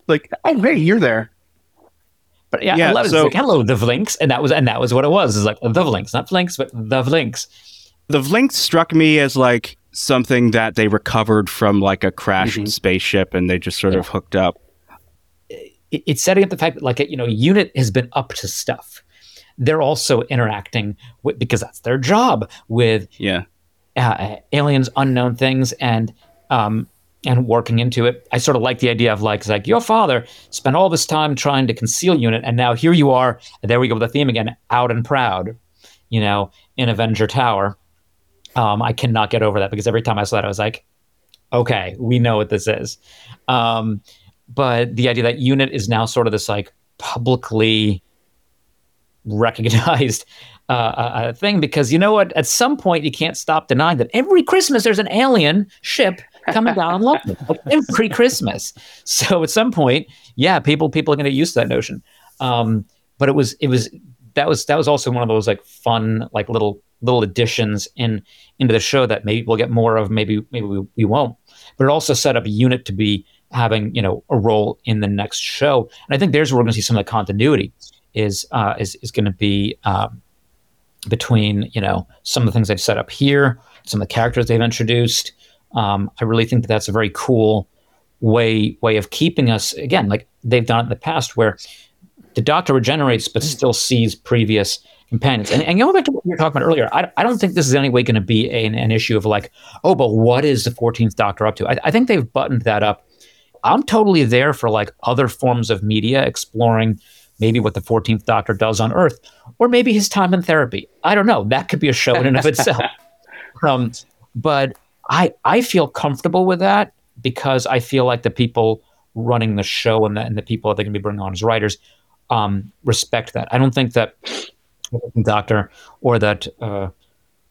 like oh hey you're there. But yeah, yeah I love so, it. Like, hello, Vlinx, and that was and that was what it was. It's like Vlinx, not links, but the links. Vlinx struck me as like something that they recovered from like a crashed mm-hmm. spaceship and they just sort yeah. of hooked up. It's setting up the fact that like you know, unit has been up to stuff. They're also interacting with because that's their job with yeah uh, aliens, unknown things, and um, and working into it. I sort of like the idea of like, like your father spent all this time trying to conceal unit, and now here you are. there we go with the theme again, out and proud, you know, in Avenger Tower. Um, I cannot get over that because every time I saw that, I was like, okay, we know what this is. Um, but the idea that Unit is now sort of this like publicly recognized uh, uh, uh, thing because you know what? At some point, you can't stop denying that every Christmas there's an alien ship coming down on London every Christmas. So at some point, yeah, people people are going to get used to that notion. Um, but it was it was that was that was also one of those like fun like little little additions in into the show that maybe we'll get more of, maybe maybe we, we won't. But it also set up a unit to be having you know a role in the next show, and I think there's where we're going to see some of the continuity is uh, is is going to be um, between you know some of the things they've set up here, some of the characters they've introduced. Um, I really think that that's a very cool way way of keeping us again like they've done it in the past where the doctor regenerates but still sees previous companions. And, and going back to what you were talking about earlier I, I don't think this is any way going to be an, an issue of like oh but what is the 14th doctor up to? I, I think they've buttoned that up. I'm totally there for like other forms of media exploring maybe what the 14th doctor does on earth or maybe his time in therapy. I don't know. That could be a show in and of itself. Um, but i i feel comfortable with that because I feel like the people running the show and the, and the people that they're going to be bringing on as writers um, respect that. I don't think that Doctor or that uh,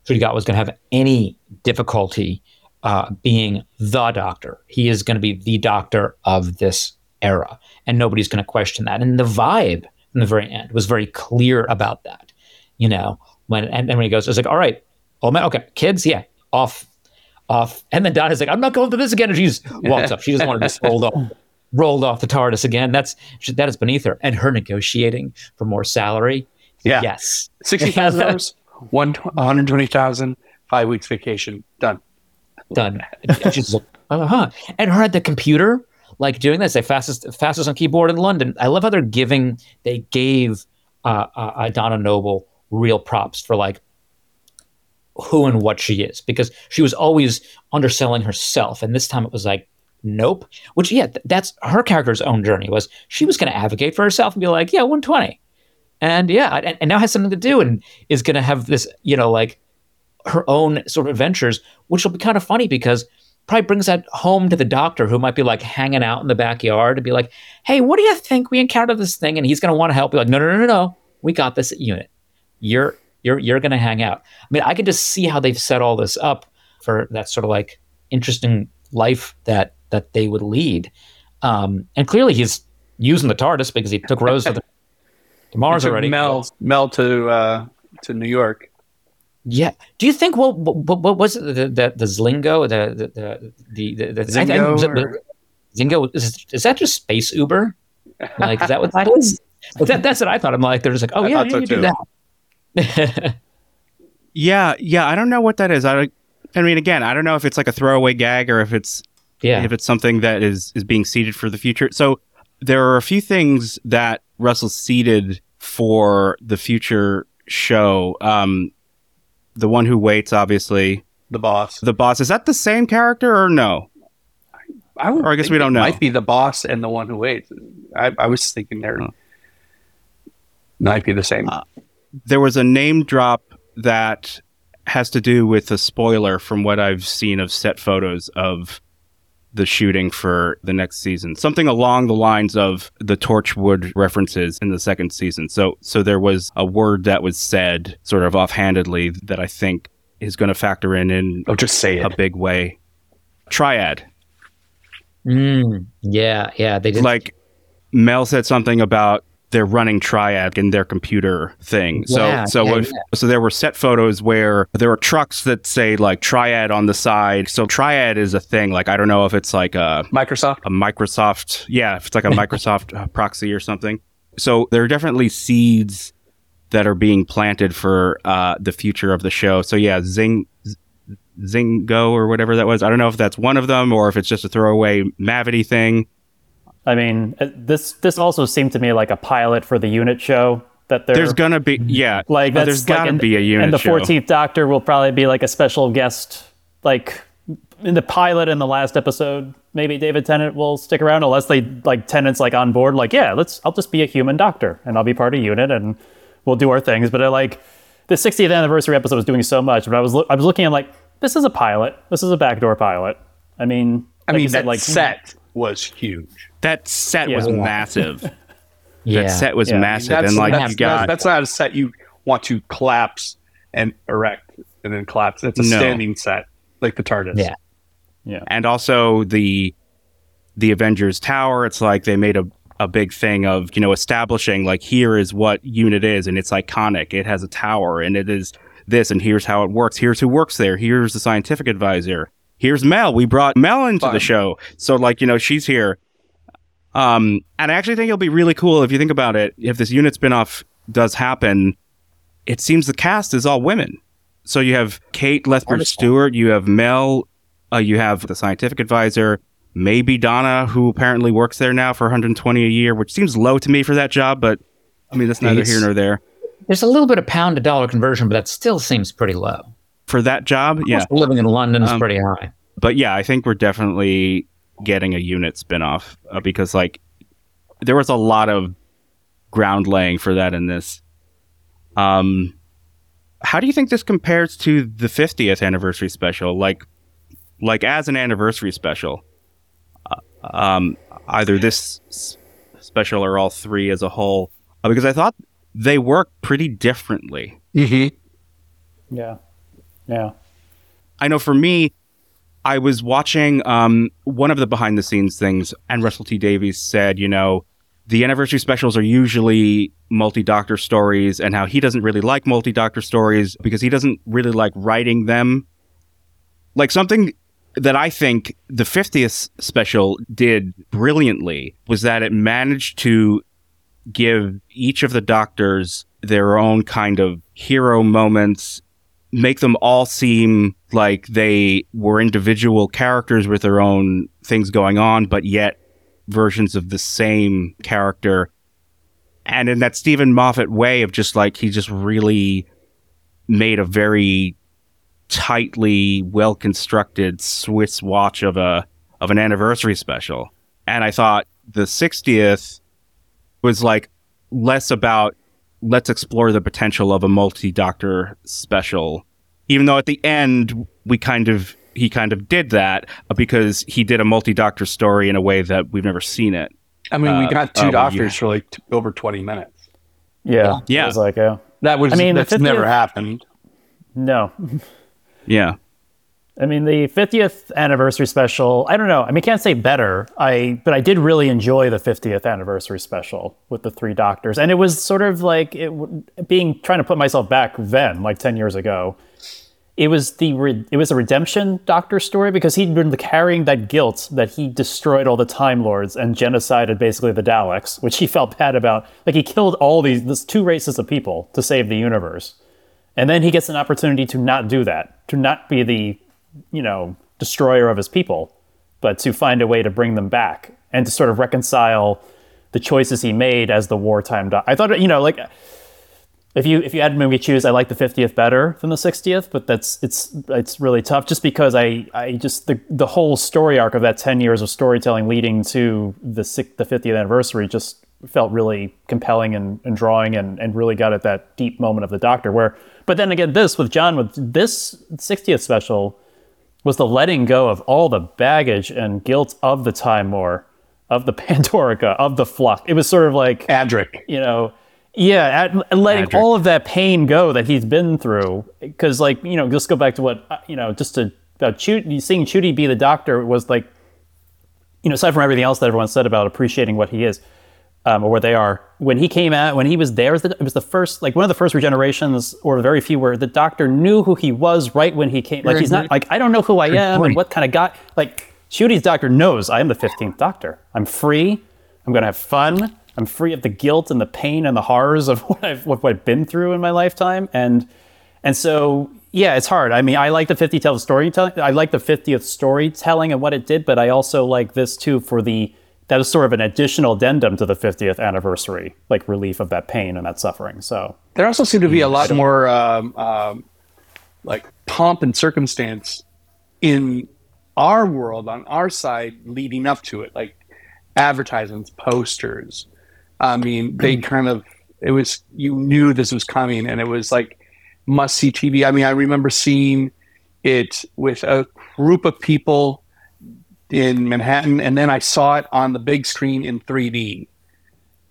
Ncuti Gatwa was going to have any difficulty uh, being the Doctor. He is going to be the Doctor of this era, and nobody's going to question that. And the vibe in the very end was very clear about that. You know, when and, and when he goes, it's like, all right, oh man, okay, kids, yeah, off off. And then Donna's like, I'm not going through this again. And she just walks up. She doesn't want to just rolled off, rolled off the TARDIS again. That's that is beneath her. And her negotiating for more salary. Yeah. Yes. Sixty thousand dollars, one hundred twenty thousand, five weeks vacation, done. Done. She's like, uh huh. And her at the computer, like doing this, they fastest fastest on keyboard in London. I love how they're giving. They gave uh, uh, Donna Noble real props for like who and what she is because she was always underselling herself and this time it was like nope which yeah th- that's her character's own journey was she was going to advocate for herself and be like yeah 120 and yeah and, and now has something to do and is going to have this you know like her own sort of adventures which will be kind of funny because probably brings that home to the doctor who might be like hanging out in the backyard and be like hey what do you think we encountered this thing and he's going to want to help be like no no no no no we got this unit you're you're you're going to hang out. I mean, I can just see how they've set all this up for that sort of like interesting life that that they would lead. Um, and clearly, he's using the TARDIS because he took Rose to, the, to Mars Took already. Mel, Mel to uh, to New York. Yeah. Do you think? Well, what, what was it? The the, the Zlingo, the the the the, the Zingo I, I, or- Zingo is, is that just space Uber? Like is that what that is? But that, that's what I thought. I'm like, they're just like, oh I yeah, yeah, so you do that. Yeah, yeah. I don't know what that is. I, I mean, again, I don't know if it's like a throwaway gag or if it's yeah. if it's something that is is being seeded for the future. So there are a few things that Russell seeded for the future show. Um, the one who waits, obviously, The boss. the boss. Is that the same character or no? I would Or I guess we don't know. Might be the boss and the one who waits. I, I was thinking there Oh. might be the same. Uh, There was a name drop that has to do with a spoiler from what I've seen of set photos of the shooting for the next season. Something along the lines of the Torchwood references in the second season. So so there was a word that was said sort of offhandedly that I think is going to factor in in oh, just say a it. big way. Triad. Mm, yeah, yeah. They did. Like Mel said something about they're running Triad in their computer thing. Yeah, so so yeah, if, so there were set photos where there were trucks that say like Triad on the side. So Triad is a thing. Like I don't know if it's like a Microsoft. a Microsoft, yeah, if it's like a Microsoft uh, proxy or something. So there are definitely seeds that are being planted for uh, the future of the show. So yeah, Zing Zingo or whatever that was. I don't know if that's one of them or if it's just a throwaway Mavity thing. I mean, uh, this this also seemed to me like a pilot for the unit show that they're There's gonna be yeah, like that's there's like, gotta and- be a unit show. and the show. 14th Doctor will probably be like a special guest, like in the pilot in the last episode. Maybe David Tennant will stick around unless they like Tennant's like on board. Like, yeah, let's I'll just be a human doctor and I'll be part of unit and we'll do our things. But I like the 60th anniversary episode was doing so much, but I was loo- I was looking at like this is a pilot. This is a backdoor pilot. I mean, I like mean, you said, that like set was huge. That set was Yeah. massive. yeah. That set was Yeah. massive, That's, and like that's, you got that's not a set you want to collapse and erect and then collapse. It's a No. standing set, like the TARDIS. Yeah. yeah. and also the the Avengers Tower. It's like they made a a big thing of you know establishing like here is what unit is, and it's iconic. It has a tower, and it is this, and here's how it works. Here's who works there. Here's the scientific advisor. Here's Mel. We brought Mel into Fun. the show, so like you know she's here. Um, and I actually think it'll be really cool if you think about it. If this unit spinoff does happen, it seems the cast is all women. So you have Kate Lethbridge Stewart, you have Mel, uh, you have the scientific advisor, maybe Donna, who apparently works there now for 120 a year, which seems low to me for that job, but I mean that's neither It's- here nor there. There's a little bit of pound to dollar conversion, but that still seems pretty low. For that job, yeah. Living in London is Um, pretty high. but yeah, I think we're definitely getting a unit spinoff uh, because like there was a lot of ground laying for that in this. Um, how do you think this compares to the 50th anniversary special? Like, like as an anniversary special, uh, um, either this s- special or all three as a whole, uh, because I thought they work pretty differently. Mm-hmm. Yeah. Yeah. I know for me, I was watching um, one of the behind the scenes things, and Russell T Davies said, you know, the anniversary specials are usually multi doctor stories, and how he doesn't really like multi doctor stories because he doesn't really like writing them. Like something that I think the 50th special did brilliantly was that it managed to give each of the doctors their own kind of hero moments make them all seem like they were individual characters with their own things going on, but yet versions of the same character. And in that Steven Moffat way of just like, he just really made a very tightly well constructed Swiss watch of a of an anniversary special. And I thought the 60th was like less about let's explore the potential of a multi-doctor special even though at the end we kind of he kind of did that uh, because he did a multi-doctor story in a way that we've never seen it I mean, we Uh, got uh, two well, doctors yeah. for like t- over 20 minutes. Yeah. Yeah. It was like, yeah. That was, I mean, the that's never happened. No. yeah I mean, the 50th anniversary special, I don't know. I mean, I can't say better. I but I did really enjoy the 50th anniversary special with the three doctors. And it was sort of like it being trying to put myself back then, like 10 years ago. It was the it was a redemption doctor story because he'd been carrying that guilt that he destroyed all the Time Lords and genocided basically the Daleks, which he felt bad about. Like he killed all these this two races of people to save the universe. And then he gets an opportunity to not do that, to not be the, you know, destroyer of his people, but to find a way to bring them back and to sort of reconcile the choices he made as the wartime. Do- I thought, you know, like if you if you had me choose, I like the 50th better than the 60th, but that's it's it's really tough just because I I just the the whole story arc of that 10 years of storytelling leading to the six, the 50th anniversary just felt really compelling and, and drawing and, and really got at that deep moment of the doctor where but then again this with John with this 60th special was the letting go of all the baggage and guilt of the Time War, of the Pandorica, of the Flux. It was sort of like Adric. you know, yeah, at, letting Adric. all of that pain go that he's been through. Because, like, you know, just go back to what, uh, you know, just to, about seeing Ncuti be the doctor was like, you know, aside from everything else that everyone said about appreciating what he is um, or where they are, when he came out, when he was there, it was the- it was the first, like, one of the first regenerations, or very few, where the doctor knew who he was right when he came. Like, he's not like, I don't know who I am and what kind of guy. Like, Ncuti's doctor knows I am the 15th doctor. I'm free. I'm going to have fun. I'm free of the guilt and the pain and the horrors of what I've, what I've been through in my lifetime. And, and so, yeah, it's hard. I mean, I like the 50 tell storytelling. I like the 50th storytelling and what it did, but I also like this too for the, that is sort of an additional addendum to the 50th anniversary, like relief of that pain and that suffering. So, There also seemed to be a lot more um, um, like pomp and circumstance in our world on our side leading up to it, like advertisements, posters. I mean, they kind of it was you knew this was coming, and it was like must see TV. I mean, I remember seeing it with a group of people in Manhattan, and then I saw it on the big screen in 3D.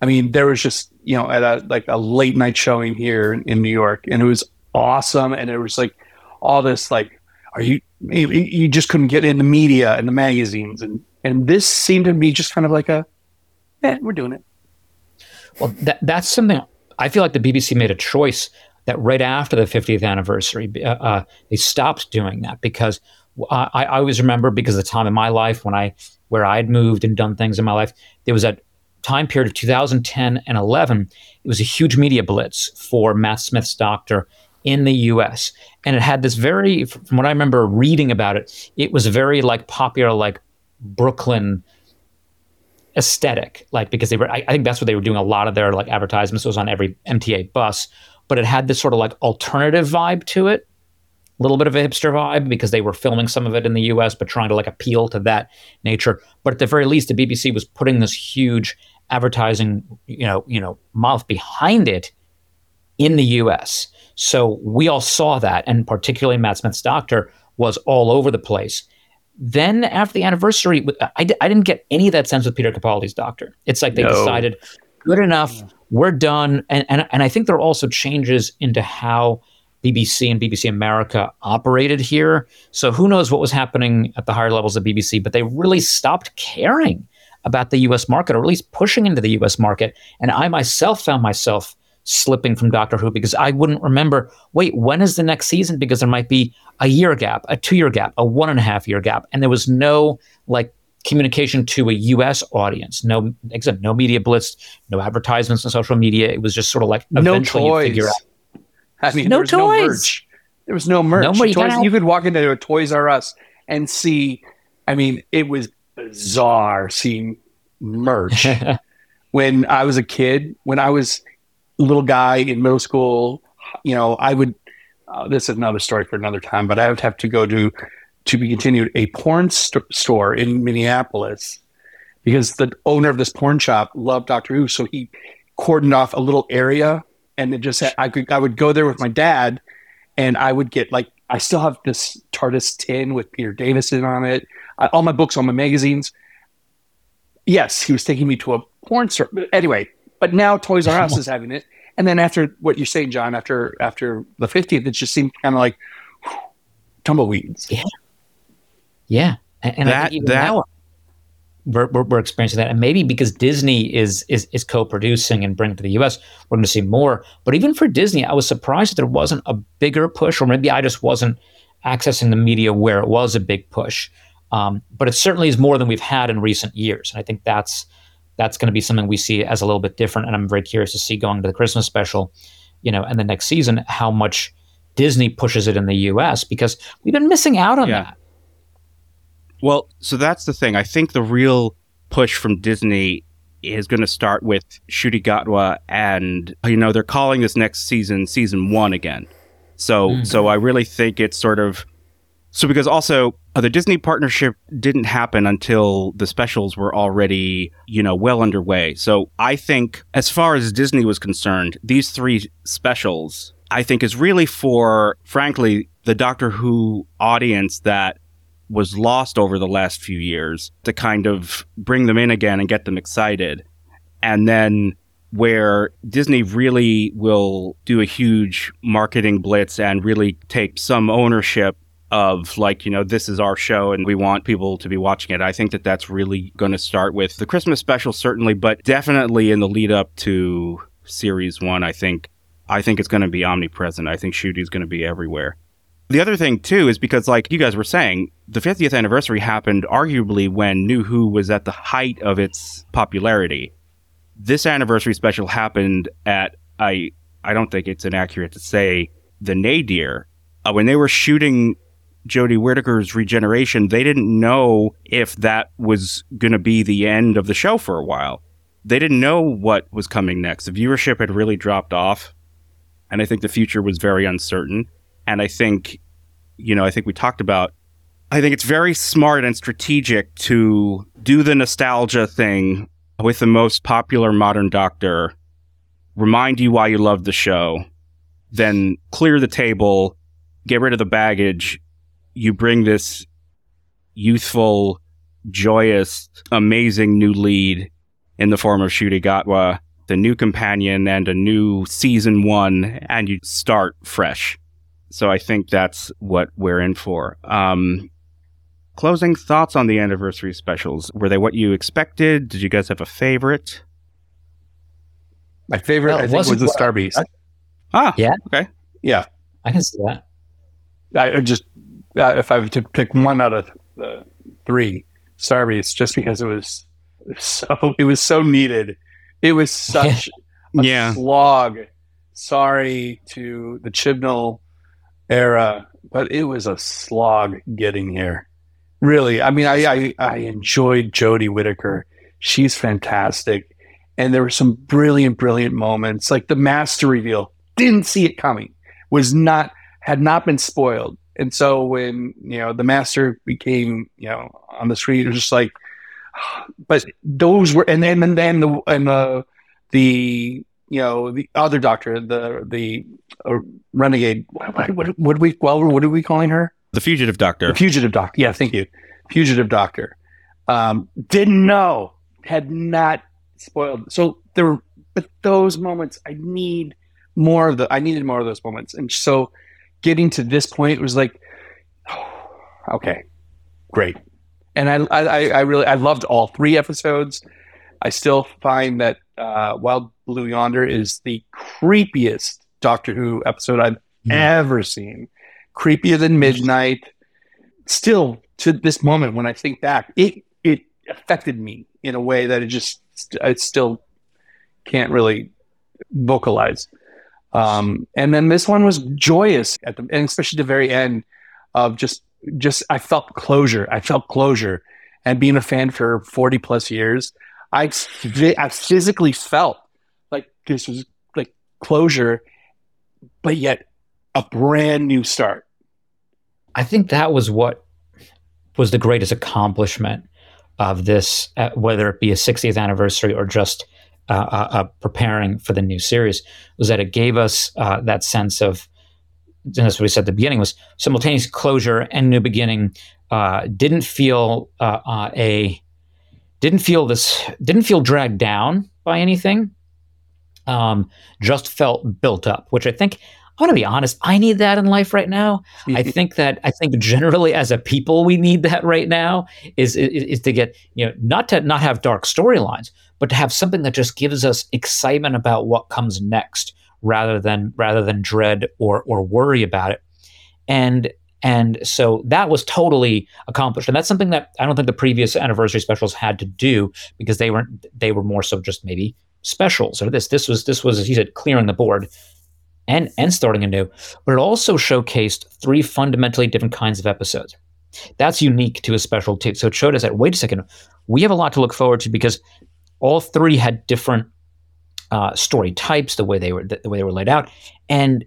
I mean, there was just you know at a like a late night showing here in, in New York, and it was awesome. And it was like all this like, are you? You just couldn't get in the media and the magazines, and and this seemed to be just kind of like a, eh, we're doing it. Well, that, that's something I feel like the BBC made a choice that right after the 50th anniversary, uh, uh, they stopped doing that because I, I always remember because of the time in my life when I where I'd moved and done things in my life, there was a time period of 2010 and 11, it was a huge media blitz for Matt Smith's Doctor in the US. And it had this very, from what I remember reading about it, it was very like popular, like Brooklyn aesthetic, like because they were, I, I think that's what they were doing a lot of their like advertisements was on every MTA bus, but it had this sort of like alternative vibe to it little bit of a hipster vibe because they were filming some of it in the US, but trying to like appeal to that nature. But at the very least, the BBC was putting this huge advertising, you know, you know, mouth behind it in the US. So we all saw that, and particularly Matt Smith's Doctor was all over the place. Then after the anniversary, I, I didn't get any of that sense with Peter Capaldi's Doctor. It's like they no. decided, good enough, we're done. And, and, and I think there are also changes into how BBC and BBC America operated here. So who knows what was happening at the higher levels of BBC, but they really stopped caring about the US market, or at least pushing into the US market. And I myself found myself slipping from Doctor Who because I wouldn't remember, wait, when is the next season? Because there might be a year gap, a two year gap, a one and a half year gap. And there was no like communication to a US audience. No, except no media blitz, no advertisements on social media. It was just sort of like eventually no you figure out I mean, no there was toys. no merch. There was no merch. No, you, toys, you could walk into a Toys R Us and see. I mean, it was bizarre seeing merch. when I was a kid, when I was a little guy in middle school, you know, I would. Uh, this is another story for another time, but I would have to go to to be continued a porn st- store in Minneapolis because the owner of this porn shop loved Doctor Who, so he cordoned off a little area and it just I could I would go there with my dad, and I would get like I still have this TARDIS tin with Peter Davison on it, I, all my books, all my magazines. Yes, he was taking me to a porn store. But anyway, but now Toys R Us is having it, and then after what you're saying, John, after after the 50th, it just seemed kind of like whew, tumbleweeds. Yeah, yeah, and, and that that. Now, we're, we're, we're, experiencing that, and maybe because Disney is is, is co-producing and bringing to the U.S., we're going to see more. But even for Disney, I was surprised that there wasn't a bigger push, or maybe I just wasn't accessing the media where it was a big push. Um, but it certainly is more than we've had in recent years, and I think that's that's going to be something we see as a little bit different. And I'm very curious to see going to the Christmas special, you know, and the next season how much Disney pushes it in the U.S. because we've been missing out on yeah. that. Well, so that's the thing. I think the real push from Disney is going to start with Ncuti Gatwa, and you know they're calling this next season season one again. So, mm-hmm. so I really think it's sort of so because also uh, the Disney partnership didn't happen until the specials were already you know well underway. So I think as far as Disney was concerned, these three specials I think is really for frankly the Doctor Who audience that was lost over the last few years to kind of bring them in again and get them excited. And then where Disney really will do a huge marketing blitz and really take some ownership of like you know this is our show and we want people to be watching it i think that that's really going to start with the christmas special certainly but definitely in the lead up to series one i think i think it's going to be omnipresent i think Ncuti's going to be everywhere the other thing too is because like you guys were saying, the 50th anniversary happened arguably when New Who was at the height of its popularity. This anniversary special happened at I I don't think it's inaccurate to say the nadir. Uh, when they were shooting Jodie Whittaker's regeneration, they didn't know if that was going to be the end of the show for a while. They didn't know what was coming next. The viewership had really dropped off, and I think the future was very uncertain. And I think, you know, I think we talked about, I think it's very smart and strategic to do the nostalgia thing with the most popular modern doctor, remind you why you love the show, then clear the table, get rid of the baggage. You bring this youthful, joyous, amazing new lead in the form of Ncuti Gatwa, the new companion and a new season one, and you start fresh. So I think that's what we're in for. Um, closing thoughts on the anniversary specials. Were they what you expected? Did you guys have a favorite? My favorite, well, I think, was the Star Beast. Ah, yeah. Okay. Yeah. I can see that. I just, uh, if I were to pick one out of the three, Star Beast, just because it was so it was so needed. It was such a Yeah. slog. Sorry to the Chibnall era, but it was a slog getting here. Really, I mean, I I, I enjoyed Jodie Whittaker. She's fantastic, and there were some brilliant, brilliant moments, like the master reveal. Didn't see it coming. Was not had not been spoiled, and so when you know the master became you know on the screen, it was just like. But those were, and then and then the and the the you know the other doctor, the the uh, renegade. What, what, what, what we well, what are we calling her? The fugitive doctor. The fugitive doctor. Yeah, thank you. Fugitive doctor. Um, didn't know. Had not spoiled. So there were, but those moments, I need more of the. I needed more of those moments, and so getting to this point was like, okay, great. And I, I, I really, I loved all three episodes. I still find that uh, Wild Blue Yonder is the creepiest Doctor Who episode I've ever seen. Creepier than Midnight. Still, to this moment, when I think back, it it affected me in a way that it just I still can't really vocalize. Um, and then this one was joyous at the, and especially the very end of just just I felt closure. I felt closure, and being a fan for forty plus years, I I physically felt like this was like closure, but yet a brand new start. I think that was what was the greatest accomplishment of this, uh, whether it be a 60th anniversary or just uh, uh, uh, preparing for the new series, was that it gave us uh, that sense of, and that's what we said at the beginning, was simultaneous closure and new beginning. Didn't feel a, didn't feel this, didn't feel dragged down by anything. Um, just felt built up, which I think I want to be honest. I need that in life right now. I think that I think generally as a people we need that right now is, is is to get you know not to not have dark storylines, but to have something that just gives us excitement about what comes next, rather than rather than dread or or worry about it. And and so that was totally accomplished, and that's something that I don't think the previous anniversary specials had to do because they weren't they were more so just maybe specials or this this was this was as you said clearing the board and and starting anew, but it also showcased three fundamentally different kinds of episodes. That's unique to a special too. So it showed us that wait a second, we have a lot to look forward to because all three had different uh, story types, the way they were the way they were laid out, and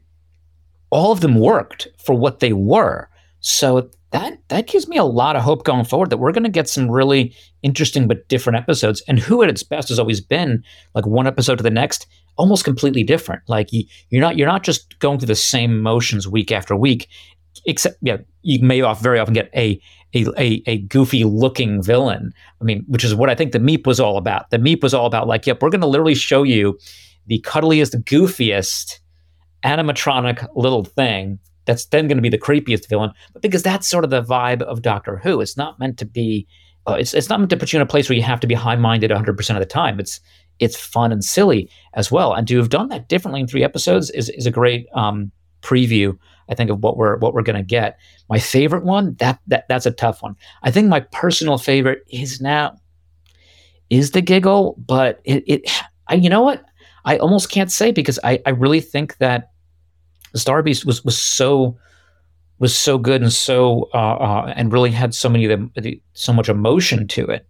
all of them worked for what they were. So that that gives me a lot of hope going forward that we're going to get some really interesting but different episodes. And who at its best has always been like one episode to the next, almost completely different. Like you, you're not you're not just going through the same motions week after week. Except, yeah, you may off very often get a a, a, a goofy looking villain. I mean, which is what I think the Meep was all about. The Meep was all about like, yep, we're going to literally show you the cuddliest, goofiest animatronic little thing that's then going to be the creepiest villain. But because that's sort of the vibe of Doctor Who. It's not meant to be. Uh, it's it's not meant to put you in a place where you have to be high minded 100 percent of the time. It's it's fun and silly as well. And to have done that differently in three episodes is is a great um, preview. I think of what we're what we're going to get. My favorite one that that that's a tough one. I think my personal favorite is now is the giggle, but it it I, you know what I almost can't say because I I really think that Star Beast was was so was so good and so uh, uh, and really had so many of the, the so much emotion to it.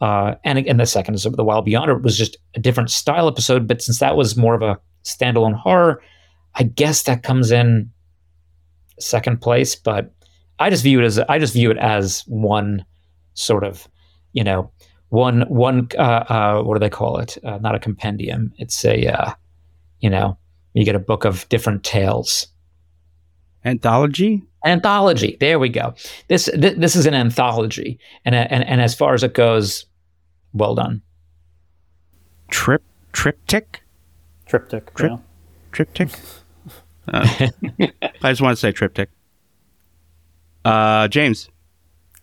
Uh, and and the second is the Wild Beyonder was just a different style episode, but since that was more of a standalone horror, I guess that comes in second place. But I just view it as I just view it as one sort of you know one one uh, uh, what do they call it? Uh, not a compendium. It's a uh, you know you get a book of different tales. Anthology? Anthology. There we go. This th- this is an anthology, and, and and as far as it goes, well done. Trip triptych? Triptych. Trip- yeah. Triptych? Uh, I just want to say triptych. Uh, James.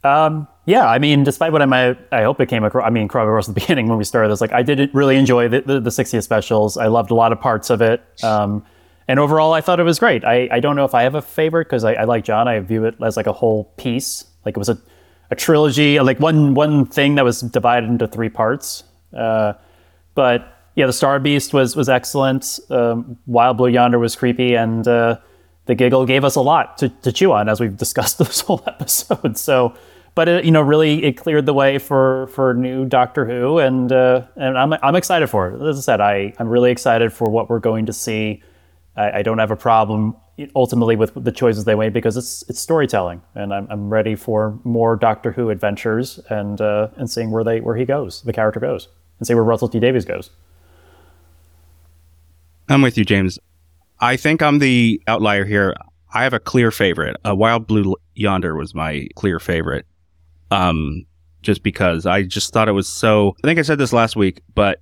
Um, yeah, I mean, despite what I might, I hope it came across. I mean, across at the beginning when we started this, like I did really enjoy the, the, the 60th specials. I loved a lot of parts of it. Um, and overall, I thought it was great. I, I don't know if I have a favorite because I, I like John. I view it as like a whole piece. Like it was a, a trilogy, like one one thing that was divided into three parts. Uh, but yeah, the Star Beast was was excellent. Um, Wild Blue Yonder was creepy, and uh, the Giggle gave us a lot to, to chew on as we've discussed this whole episode. So, but it, you know, really, it cleared the way for for new Doctor Who, and uh, and I'm I'm excited for it. As I said, I I'm really excited for what we're going to see. I, I don't have a problem ultimately with the choices they made because it's it's storytelling, and I'm I'm ready for more Doctor Who adventures and uh, and seeing where they where he goes, the character goes, and see where Russell T Davies goes. I'm with you, James. I think I'm the outlier here. I have a clear favorite. A Wild Blue Yonder was my clear favorite. Um, just because I just thought it was so. I think I said this last week, but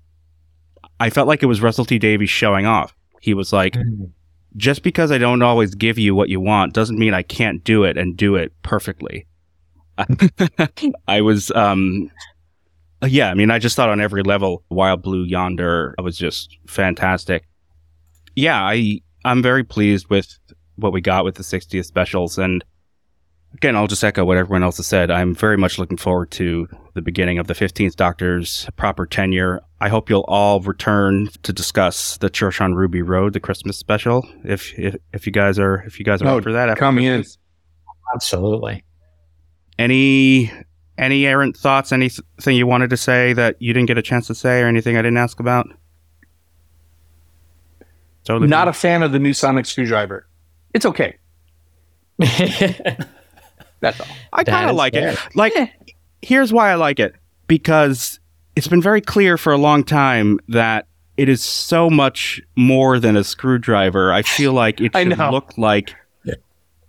I felt like it was Russell T Davies showing off. He was like, mm-hmm. just because I don't always give you what you want doesn't mean I can't do it and do it perfectly. I was, um, yeah, I mean, I just thought on every level, Wild Blue Yonder was just fantastic. Yeah, I I'm very pleased with what we got with the 60th specials. And again, I'll just echo what everyone else has said. I'm very much looking forward to the beginning of the 15th Doctor's proper tenure. I hope you'll all return to discuss the Church on Ruby Road, the Christmas special. If if, if you guys are if you guys are no, up for that, come in. Absolutely. Any any errant thoughts? Anything you wanted to say that you didn't get a chance to say, or anything I didn't ask about? Totally Not a fan of the new sonic screwdriver. It's okay. That's all. I kind of like fair. it. Like, here's why I like it because it's been very clear for a long time that it is so much more than a screwdriver. I feel like it should look like.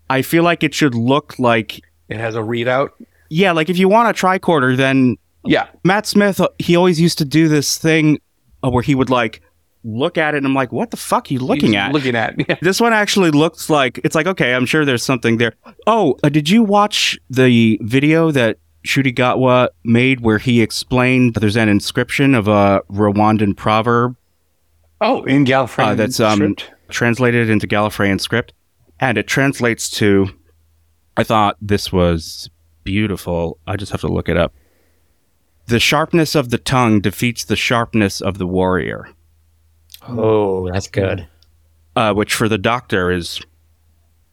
I feel like it should look like it has a readout. Yeah, like if you want a tricorder, then yeah, Matt Smith uh, he always used to do this thing uh, where he would like look at it and I'm like, what the fuck are you looking He's at? Looking at. Yeah. This one actually looks like it's like okay, I'm sure there's something there. Oh, uh, did you watch the video that Ncuti Gatwa made where he explained that there's an inscription of a Rwandan proverb? Oh, in Gallifreyan uh, that's um, script. translated into Gallifreyan script, and it translates to. I thought this was beautiful. I just have to look it up. The sharpness of the tongue defeats the sharpness of the warrior. Oh, that's good. Uh, which for the doctor is.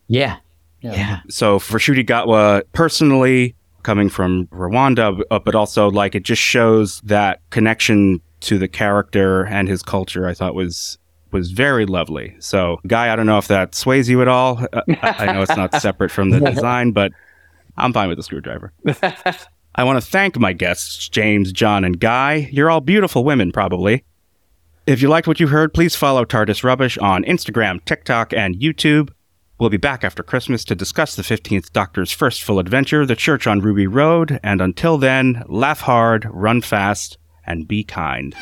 Yeah. Yeah. yeah. So for Ncuti Gatwa personally, coming from Rwanda, uh, but also like it just shows that connection to the character and his culture. I thought was was very lovely. So, Guy, I don't know if that sways you at all. Uh, I, I know it's not separate from the design, but I'm fine with the screwdriver. I want to thank my guests, James, John, and Guy. You're all beautiful women, probably. If you liked what you heard, please follow TARDIS Rubbish on Instagram, TikTok, and YouTube. We'll be back after Christmas to discuss the 15th Doctor's first full adventure, The Church on Ruby Road, and until then, laugh hard, run fast, and be kind.